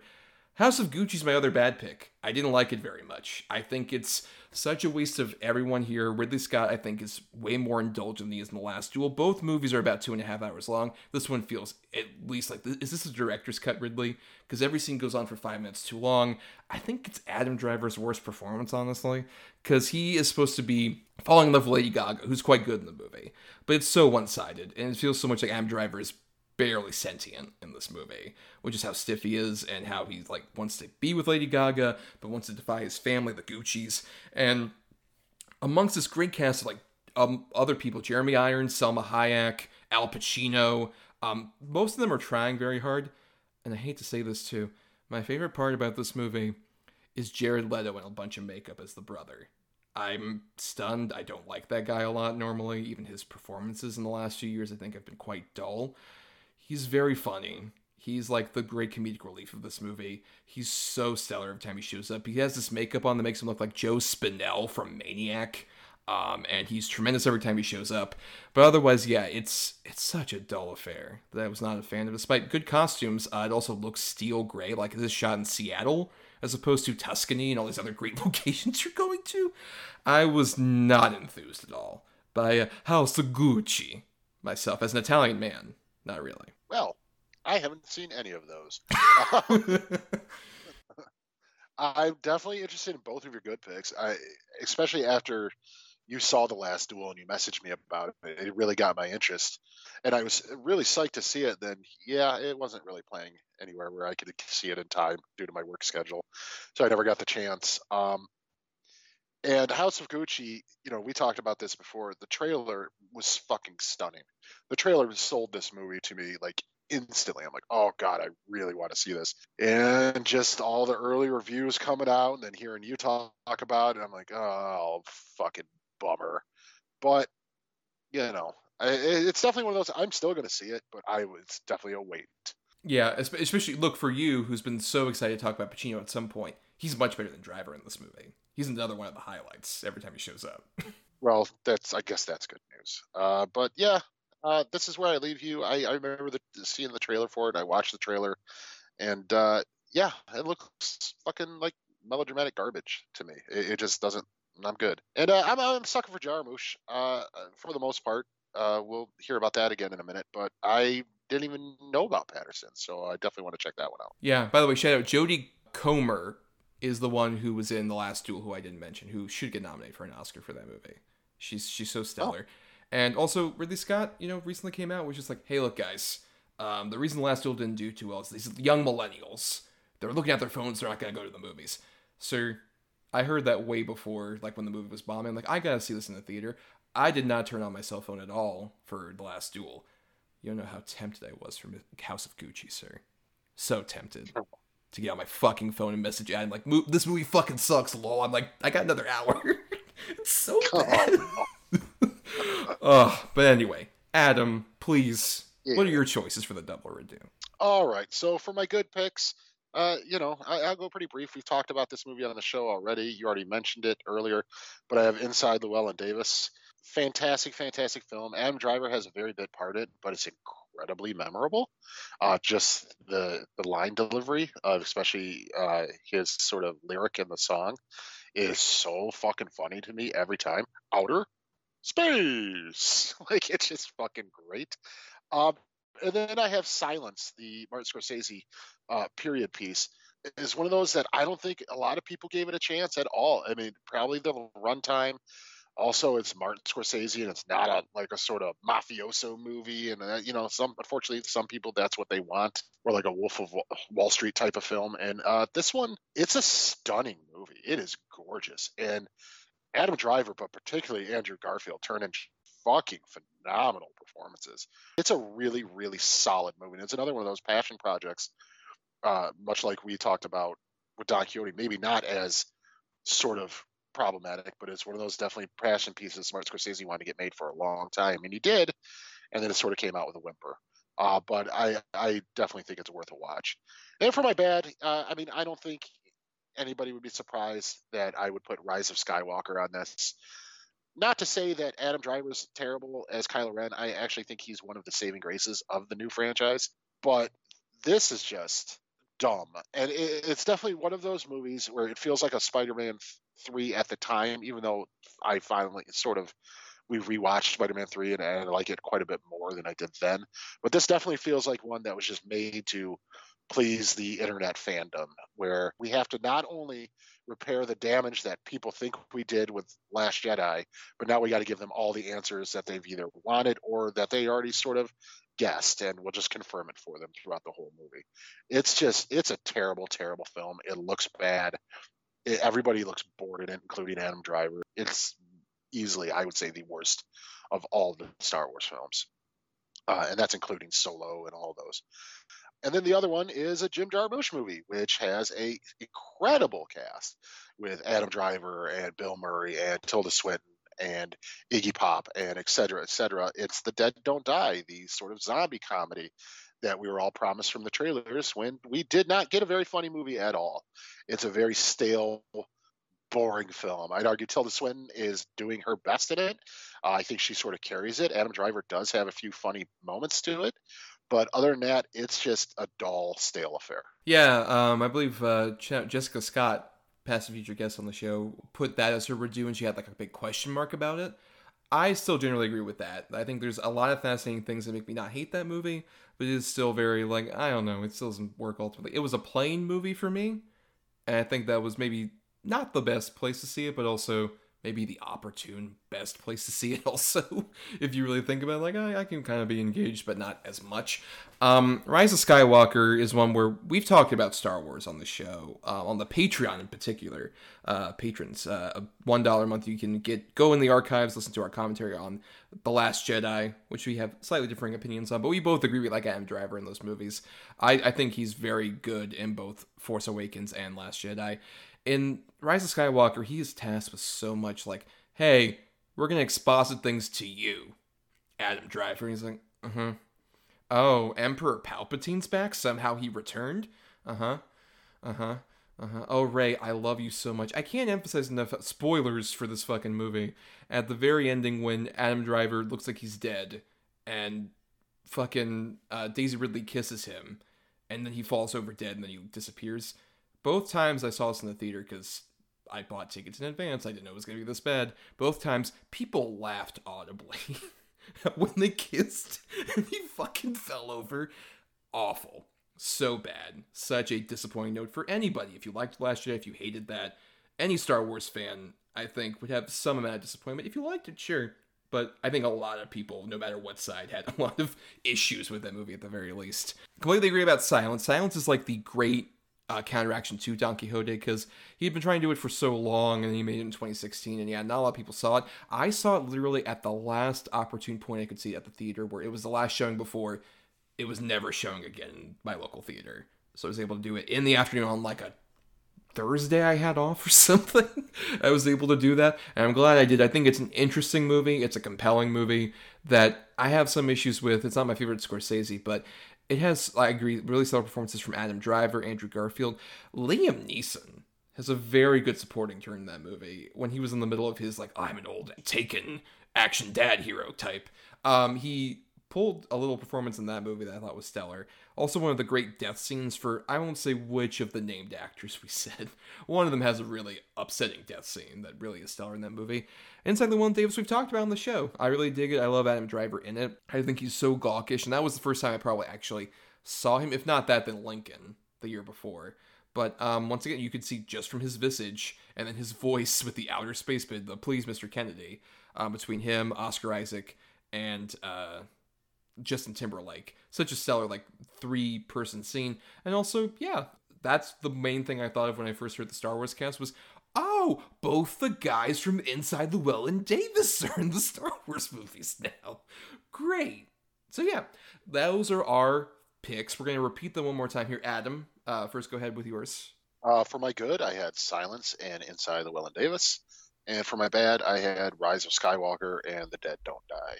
Speaker 3: House of Gucci's my other bad pick. I didn't like it very much. I think it's such a waste of everyone here. Ridley Scott, I think, is way more indulgent than he is in the last duel. Both movies are about two and a half hours long. This one feels at least like is this a director's cut, Ridley? Because every scene goes on for five minutes too long. I think it's Adam Driver's worst performance, honestly, because he is supposed to be falling in love with Lady Gaga, who's quite good in the movie, but it's so one sided, and it feels so much like Adam Driver is barely sentient in this movie, which is how stiff he is and how he like wants to be with Lady Gaga, but wants to defy his family, the Gucci's. And amongst this great cast of like um, other people, Jeremy Irons, Salma Hayek, Al Pacino, um, most of them are trying very hard. And I hate to say this too, My favorite part about this movie is Jared Leto in a bunch of makeup as the brother. I'm stunned. I don't like that guy a lot normally. Even his performances in the last few years, I think, have been quite dull. He's very funny. He's like the great comedic relief of this movie. He's so stellar every time he shows up. He has this makeup on that makes him look like Joe Spinell from Maniac. Um, and he's tremendous every time he shows up. But otherwise, yeah, it's it's such a dull affair that I was not a fan of. Despite good costumes, uh, it also looks steel gray, like this is shot in Seattle as opposed to Tuscany and all these other great *laughs* locations you're going to. I was not enthused at all by uh, House Gucci myself as an Italian man. Not really.
Speaker 2: Well, I haven't seen any of those. *laughs* I'm definitely interested in both of your good picks. I, especially after you saw the last duel and you messaged me about it. It really got my interest, and I was really psyched to see it. Then, yeah, it wasn't really playing anywhere where I could see it in time due to my work schedule, so I never got the chance. Um, and House of Gucci, you know, we talked about this before. The trailer was fucking stunning. The trailer sold this movie to me like instantly. I'm like, oh god, I really want to see this. And just all the early reviews coming out, and then hearing you talk, about it, I'm like, oh fucking bummer. But you know, it's definitely one of those. I'm still going to see it, but I was definitely a wait.
Speaker 3: Yeah, especially look for you, who's been so excited to talk about Pacino at some point. He's much better than Driver in this movie. He's another one of the highlights every time he shows up. *laughs*
Speaker 2: well, that's I guess that's good news. Uh, but yeah, uh, this is where I leave you. I, I remember the, seeing the trailer for it. I watched the trailer, and uh, yeah, it looks fucking like melodramatic garbage to me. It, it just doesn't. I'm good, and uh, I'm I'm sucker for Jarmusch. Uh, for the most part, uh, we'll hear about that again in a minute. But I didn't even know about Paterson, so I definitely want to check that one out.
Speaker 3: Yeah. By the way, shout out Jodie Comer is the one who was in the last duel who I didn't mention, who should get nominated for an Oscar for that movie. She's she's so stellar. Oh. And also Ridley Scott, you know, recently came out was just like, hey, look, guys, um, the reason the last duel didn't do too well is these young millennials. They're looking at their phones. They're not gonna go to the movies. Sir, I heard that way before, like when the movie was bombing. Like, I gotta see this in the theater. I did not turn on my cell phone at all for the last duel. You don't know how tempted I was from House of Gucci, sir. So tempted *laughs* to get on my fucking phone and message Adam like, "This movie fucking sucks." Lol. I'm like, I got another hour. *laughs* it's so bad. *laughs* uh, but anyway, Adam, please, yeah. what are your choices for the double redo?
Speaker 2: All right, so for my good picks, uh, you know, I, will go pretty brief. We've talked about this movie on the show already. You already mentioned it earlier, but I have Inside Llewyn Davis. Fantastic, fantastic film. Adam Driver has a very big part in it, but it's incredibly memorable. Uh, just the the line delivery, of especially uh, his sort of lyric in the song, is so fucking funny to me every time. Outer space. *laughs* like it's just fucking great. Um, and then I have Silence, the Martin Scorsese uh, period piece. Is one of those that I don't think a lot of people gave it a chance at all. I mean, probably the runtime. Also, it's Martin Scorsese, and it's not a like a sort of mafioso movie. And uh, you know, some unfortunately, some people that's what they want, or like a Wolf of Wall Street type of film. And uh, this one, it's a stunning movie. It is gorgeous, and Adam Driver, but particularly Andrew Garfield, turn in fucking phenomenal performances. It's a really, really solid movie. And it's another one of those passion projects, uh, much like we talked about with Don Quixote, maybe not as sort of problematic, but it's one of those definitely passion pieces Martin Scorsese wanted to get made for a long time, and he did, and then it sort of came out with a whimper. Uh, but I, I definitely think it's worth a watch. And for my bad, uh, I mean, I don't think anybody would be surprised that I would put Rise of Skywalker on this. Not to say that Adam Driver Driver's terrible as Kylo Ren. I actually think he's one of the saving graces of the new franchise. But this is just dumb, and it, it's definitely one of those movies where it feels like a Spider-Man three at the time. Even though I finally sort of we rewatched Spider-Man three and, and I like it quite a bit more than I did then. But this definitely feels like one that was just made to please the internet fandom, where we have to not only repair the damage that people think we did with Last Jedi, but now we got to give them all the answers that they've either wanted or that they already sort of guessed, and we'll just confirm it for them throughout the whole movie. It's just, it's a terrible, terrible film. It looks bad. It, everybody looks bored in it, including Adam Driver. It's easily, I would say, the worst of all the Star Wars films. Uh, and that's including Solo and all those. and then the other one is a Jim Jarmusch movie, which has a incredible cast with Adam Driver and Bill Murray and Tilda Swinton and Iggy Pop and et cetera, et cetera. It's The Dead Don't Die, the sort of zombie comedy that we were all promised from the trailers when we did not get a very funny movie at all. It's a very stale, boring film. I'd argue Tilda Swinton is doing her best in it. Uh, I think she sort of carries it. Adam Driver does have a few funny moments to it, but other than that, it's just a dull, stale affair.
Speaker 3: Yeah, um, I believe uh, Jessica Scott, past and future guest on the show, put that as her review, and she had like a big question mark about it. I still generally agree with that. I think there's a lot of fascinating things that make me not hate that movie, but it is still very like I don't know. It still doesn't work ultimately. It was a plain movie for me, and I think that was maybe not the best place to see it, but also maybe the opportune best place to see it *laughs* also if you really think about it. Like I, I can kind of be engaged but not as much. Um, rise of skywalker is one where we've talked about star wars on the show uh, on the patreon in particular. Uh, patrons uh, one dollar a month you can get go in the archives listen to our commentary on the last jedi which we have slightly differing opinions on but we both agree we like adam driver in those movies. I, I think he's very good in both force awakens and last jedi in Rise of Skywalker, he is tasked with so much like, hey, we're gonna exposit things to you, Adam Driver. And he's like, uh huh. Oh, Emperor Palpatine's back. Somehow he returned. Uh huh. Uh huh. Uh huh. Oh, Rey, I love you so much. I can't emphasize enough spoilers for this fucking movie. At the very ending, when Adam Driver looks like he's dead, and fucking uh, Daisy Ridley kisses him, and then he falls over dead, and then he disappears both times I saw this in the theater because I bought tickets in advance. I didn't know it was going to be this bad. Both times, people laughed audibly *laughs* when they kissed *laughs* and he fucking fell over. Awful. So bad. Such a disappointing note for anybody. If you liked Last Jedi, if you hated that, any Star Wars fan, I think, would have some amount of disappointment. If you liked it, sure. But I think a lot of people, no matter what side, had *laughs* a lot of issues with that movie at the very least. Completely agree about Silence. Silence is like the great uh, counteraction to Don Quixote because he'd been trying to do it for so long and he made it in 2016 and yeah not a lot of people saw it. I saw it literally at the last opportune point I could see at the theater where it was the last showing before it was never showing again in my local theater. So I was able to do it in the afternoon on like a Thursday I had off *laughs* or something. I was able to do that and I'm glad I did. I think it's an interesting movie. It's a compelling movie that I have some issues with. It's not my favorite Scorsese but it has, I agree, really stellar performances from Adam Driver, Andrew Garfield, Liam Neeson has a very good supporting turn in that movie when he was in the middle of his like I'm an old taken action dad hero type. Um, he pulled a little performance in that movie that I thought was stellar. Also, Llewyn of the great death scenes for I won't say which of the named actors we *laughs* said. One of them has a really upsetting death scene that really is stellar in that movie. and Inside one Davis we've talked about on the show. I really dig it. I love Adam Driver in it. I think he's so gawkish, and that was the first time I probably actually saw him. If not that, then Lincoln the year before. But um, once again, you could see just from his visage and then his voice with the outer space bid, the "Please, Mr. Kennedy," um, between him, Oscar Isaac, and uh, Justin Timberlake. Such a stellar like three person scene. And also, yeah, that's the main thing I thought of when I first heard the Star Wars cast was oh, both the guys from Inside the Well and Davis are in *laughs* the Star Wars movies now. Great. So yeah, those are our picks. We're going to repeat them one more time here. Adam, uh, first go ahead with yours.
Speaker 2: Uh, for my good, I had Silence and Inside Llewyn Davis. And for my bad, I had Rise of Skywalker and The Dead Don't Die.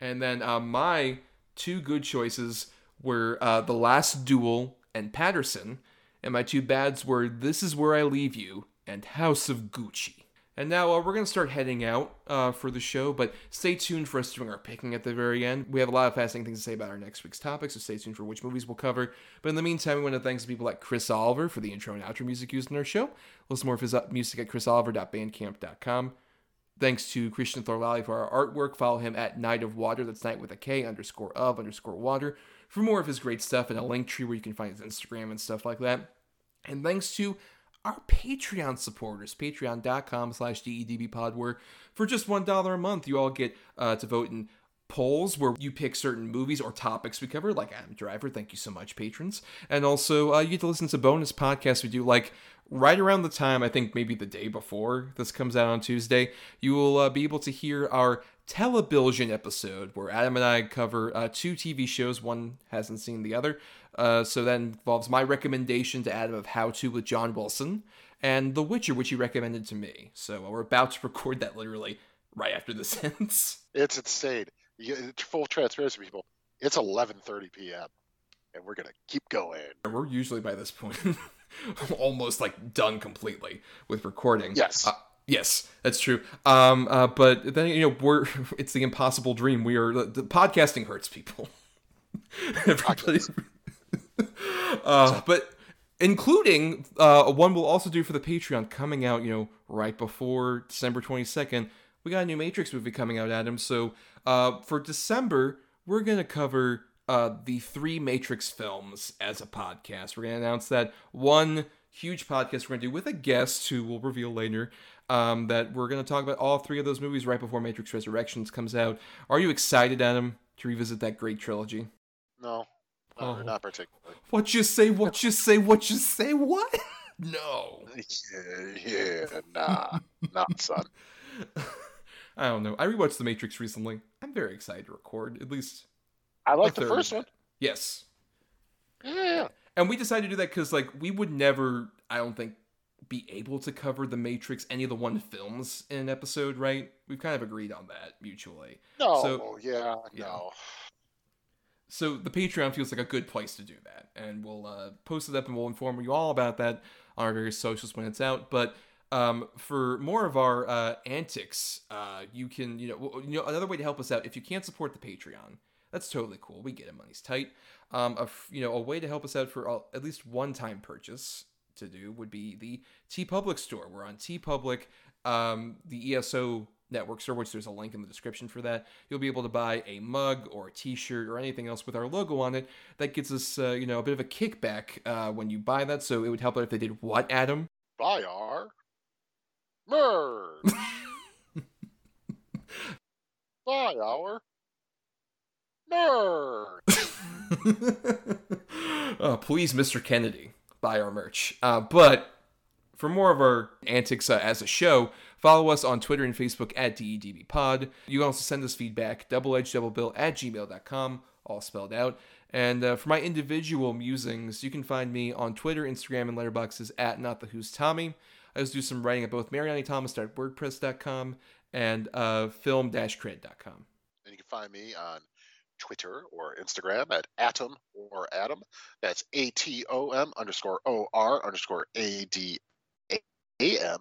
Speaker 3: And then uh, my two good choices were uh, The Last Duel and Paterson. And my two bads were This Is Where I Leave You and House of Gucci. And now uh, we're going to start heading out uh, for the show, but stay tuned for us doing our picking at the very end. We have a lot of fascinating things to say about our next week's topic, so stay tuned for which movies we'll cover. But in the meantime, we want to thank people like Chris Oliver for the intro and outro music used in our show. Listen more of his uh, music at chrisoliver.bandcamp.com. Thanks to Christian Thorlally for our artwork. Follow him at Knight of Water. That's night with a K underscore of underscore water for more of his great stuff and a link tree where you can find his Instagram and stuff like that. And thanks to our Patreon supporters, patreon.com slash DEDBpod, where for just $1 a month, you all get uh, to vote in polls where you pick certain movies or topics we cover, like Adam Driver. Thank you so much, patrons. And also, uh, you get to listen to bonus podcasts we do, like right around the time, I think maybe the day before this comes out on Tuesday, you will uh, be able to hear our television episode where Adam and I cover uh, two TV shows. One hasn't seen the other. Uh, so that involves my recommendation to Adam of How to with John Wilson and The Witcher, which he recommended to me. So we're about to *laughs* record that literally right after this ends.
Speaker 2: It's insane. Full transparency, people. It's 11:30 p.m. and we're gonna keep going.
Speaker 3: We're usually by this point *laughs* almost like done completely with recording.
Speaker 2: Yes.
Speaker 3: Uh, yes, that's true. Um, uh, but then you know we're *laughs* it's the impossible dream. We are the, the podcasting hurts people. *laughs* Everybody. uh, but including uh, one we'll also do for the Patreon coming out, you know, right before December 22nd. We got a new Matrix movie coming out, Adam. So uh, for December, we're going to cover uh, the three Matrix films as a podcast. We're going to announce that one huge podcast we're going to do with a guest who we'll reveal later. Um, that we're going to talk about all three of those movies right before Matrix Resurrections comes out. Are you excited, Adam, to revisit that great trilogy?
Speaker 2: No, no oh. not particularly.
Speaker 3: What you say? What you say? What you say? What? *laughs* no. *laughs*
Speaker 2: Yeah, yeah, nah, not son. *laughs*
Speaker 3: I don't know. I rewatched The Matrix recently. I'm very excited to record. At least
Speaker 2: I like the first one.
Speaker 3: Yes.
Speaker 2: Yeah.
Speaker 3: And we decided to do that because, like, we would never, I don't think, be able to cover The Matrix, any of the one films in an episode, right? We've kind of agreed on that mutually.
Speaker 2: No, so, yeah, yeah, no.
Speaker 3: So the Patreon feels like a good place to do that, and we'll uh, post it up and we'll inform you all about that on our various socials when it's out. But um, for more of our uh, antics, uh, you can, you know, you know, another way to help us out if you can't support the Patreon that's totally cool. We get it. Money's tight. Um, a, you know, a way to help us out for uh, at least one time purchase to do would be the TeePublic store. We're on TeePublic, um, the ESO network store, which there's a link in the description for that. You'll be able to buy a mug or a T-shirt or anything else with our logo on it. That gets us, uh, you know, a bit of a kickback uh, when you buy that. So it would help out if they did what, Adam?
Speaker 2: Buy our buy our Nerd.
Speaker 3: oh, please, Mr. Kennedy, buy our merch. Uh, but for more of our antics uh, as a show, follow us on Twitter and Facebook at DEDBpod. You can also send us feedback, doubleedgedoublebill at gmail.com, all spelled out. And uh, for my individual musings, you can find me on Twitter, Instagram, and Letterboxd at Not the Who's Tommy. I also do some writing at both MarianiThomas.wordpress.com and uh, film-cred.com.
Speaker 2: And you can find me on Twitter or Instagram at Atom or Adam. That's A T O M underscore O R underscore A D A M.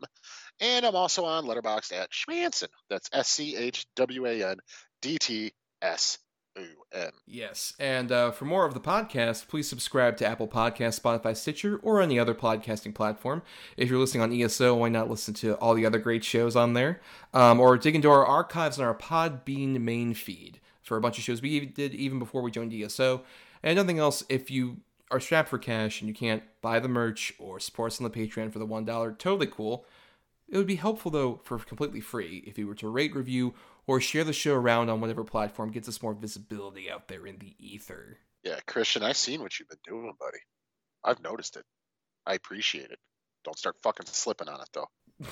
Speaker 2: And I'm also on Letterboxd at Schwandtson. That's S C H W A N D T S O-N.
Speaker 3: Yes, and uh, for more of the podcast, please subscribe to Apple Podcast, Spotify, Stitcher, or any other podcasting platform. If you're listening on ESO, why not listen to all the other great shows on there? Um, or dig into our archives on our Podbean main feed for a bunch of shows we did even before we joined ESO. And nothing else, if you are strapped for cash and you can't buy the merch or support us on the Patreon for the $1, totally cool. It would be helpful though for completely free if you were to rate, review, or share the show around on whatever platform gets us more visibility out there in the ether.
Speaker 2: Yeah, Christian, I've seen what you've been doing, buddy. I've noticed it. I appreciate it. Don't start fucking slipping on it though. *laughs*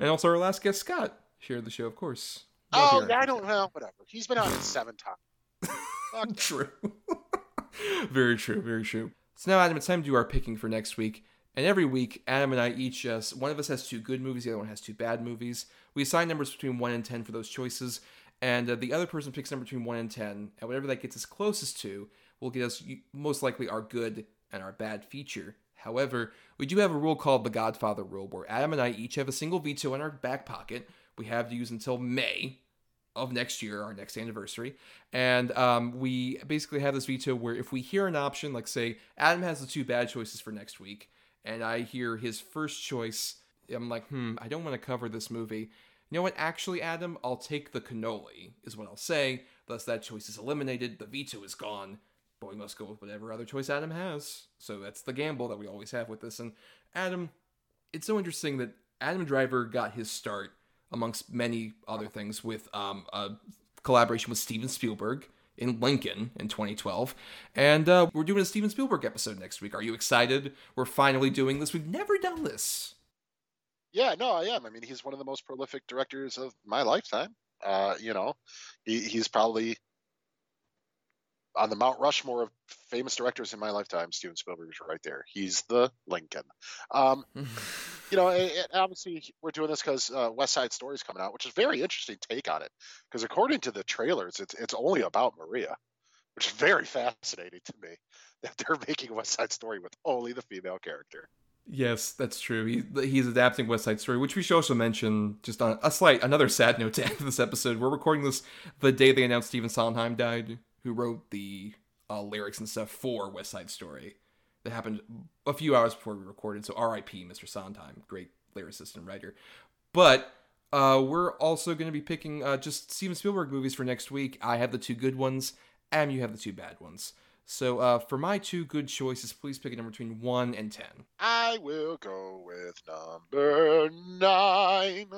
Speaker 3: and also our last guest, Scott, shared the show, of course.
Speaker 2: Oh, yeah, I don't know. Whatever. He's been on it seven times. *laughs*
Speaker 3: true. *laughs* very true. Very true. So now, Adam, it's time to do our picking for next week. And every week, Adam and I each, uh, one of us has two good movies, the other one has two bad movies. We assign numbers between 1 and 10 for those choices, and uh, the other person picks number between 1 and 10, and whatever that gets us closest to will get us most likely our good and our bad feature. However, we do have a rule called the Godfather rule, where Adam and I each have a single veto in our back pocket, we have to use until May of next year, our next anniversary. And um, we basically have this veto where if we hear an option, like say Adam has the two bad choices for next week, and I hear his first choice, I'm like, hmm, I don't want to cover this movie. You know what? Actually, Adam, I'll take the cannoli, is what I'll say. Thus, that choice is eliminated. The veto is gone. But we must go with whatever other choice Adam has. So that's the gamble that we always have with this. And Adam, it's so interesting that Adam Driver got his start amongst many other things, with um, a collaboration with Steven Spielberg in Lincoln in 2012. And uh, we're doing a Steven Spielberg episode next week. Are you excited? We're finally doing this. We've never done this.
Speaker 2: Yeah, no, I am. I mean, he's one of the most prolific directors of my lifetime. Uh, you know, he, he's probably on the Mount Rushmore of famous directors in my lifetime, Steven Spielberg is right there. He's the Lincoln. Um, *laughs* you know, and, and obviously we're doing this because uh, West Side Story is coming out, which is a very interesting take on it. Because according to the trailers, it's it's only about Maria, which is very fascinating to me *laughs* that they're making West Side Story with only the female character.
Speaker 3: Yes, that's true. He, he's adapting West Side Story, which we should also mention just on a slight, another sad note to *laughs* end this episode. We're recording this the day they announced Stephen Sondheim died, who wrote the uh, lyrics and stuff for West Side Story. That happened a few hours before we recorded, so R.I.P. Mr. Sondheim, great lyricist and writer. But uh, we're also going to be picking uh, just Steven Spielberg movies for next week. I have the two good ones, and you have the two bad ones. So uh, for my two good choices, please pick a number between one and ten.
Speaker 2: I will go with number nine.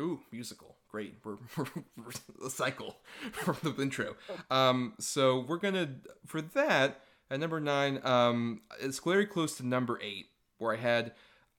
Speaker 3: Ooh, musical. Great. We're, *laughs* we're, we're a cycle *laughs* from the intro. Um, so we're gonna for that at number nine. Um, it's very close to number eight, where I had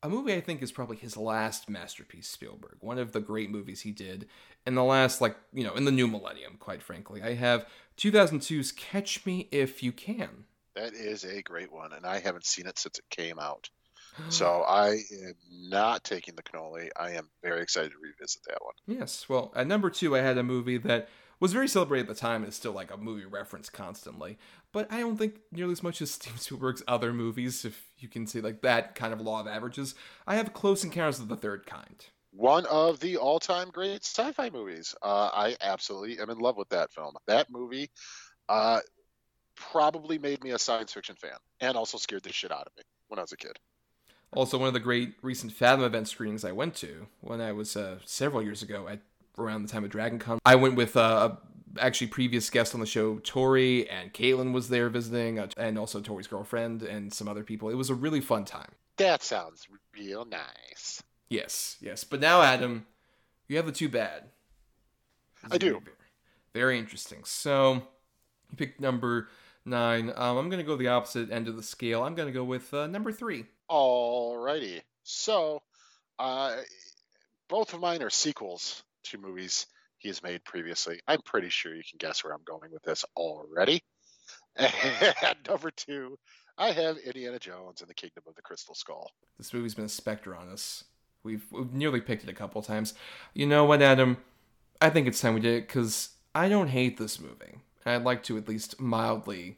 Speaker 3: a movie I think is probably his last masterpiece, Spielberg. One of the great movies he did in the last, like, you know, in the new millennium, quite frankly. I have 2002's Catch Me If You Can.
Speaker 2: That is a great one, and I haven't seen it since it came out. *gasps* So I am not taking the cannoli. I am very excited to revisit that one.
Speaker 3: Yes. Well, at number two, I had a movie that was very celebrated at the time and is still like a movie reference constantly. But I don't think nearly as much as *laughs* Steven Spielberg's other movies, if you can see like that kind of law of averages. I have Close Encounters of the Third Kind.
Speaker 2: One of the all-time great sci-fi movies. Uh, I absolutely am in love with that film. That movie uh, probably made me a science fiction fan, and also scared the shit out of me when I was a kid.
Speaker 3: Also, one of the great recent Fathom event screenings I went to when I was uh, several years ago at around the time of Dragon Con. I went with uh, actually previous guest on the show, Tori, and Caitlin was there visiting, uh, and also Tori's girlfriend and some other people. It was a really fun time.
Speaker 2: That sounds real nice.
Speaker 3: Yes, yes. But now, Adam, you have the two bad.
Speaker 2: I do.
Speaker 3: Very, very interesting. So, you picked number nine. Um, I'm going to go the opposite end of the scale. I'm going to go with uh, number three.
Speaker 2: Alrighty. So, uh, both of mine are sequels to movies he has made previously. I'm pretty sure you can guess where I'm going with this already. *laughs* At number two, I have Indiana Jones and the Kingdom of the Crystal Skull.
Speaker 3: This movie's been a specter on us. We've, we've nearly picked it a couple times. You know what, Adam? I think it's time we did it because I don't hate this movie. I'd like to at least mildly,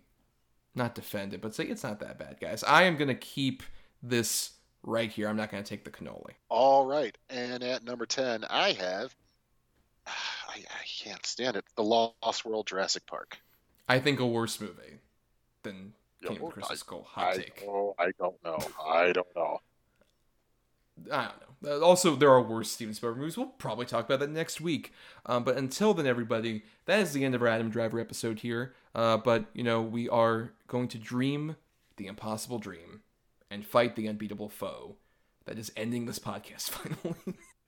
Speaker 3: not defend it, but say it's not that bad, guys. I am going to keep this right here. I'm not going to take the cannoli.
Speaker 2: All right. And at number 10, I have. *sighs* I, I can't stand it. The Lost World Jurassic Park.
Speaker 3: I think a worse movie than King of the Crystal Skull. Hot
Speaker 2: I,
Speaker 3: take.
Speaker 2: Oh, I don't know. I don't know.
Speaker 3: I don't know. Uh, Also, there are worse Steven Spielberg movies. We'll probably talk about that next week. Um, but until then, everybody, that is the end of our Adam Driver episode here. Uh, but, you know, we are going to dream the impossible dream and fight the unbeatable foe that is ending this podcast *laughs* finally.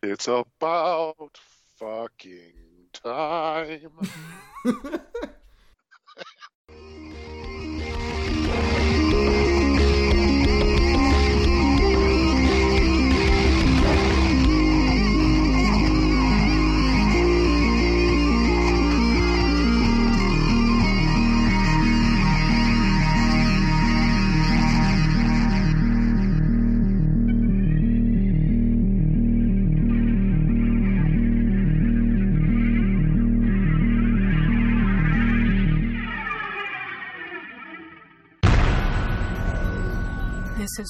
Speaker 2: It's about fucking time. *laughs*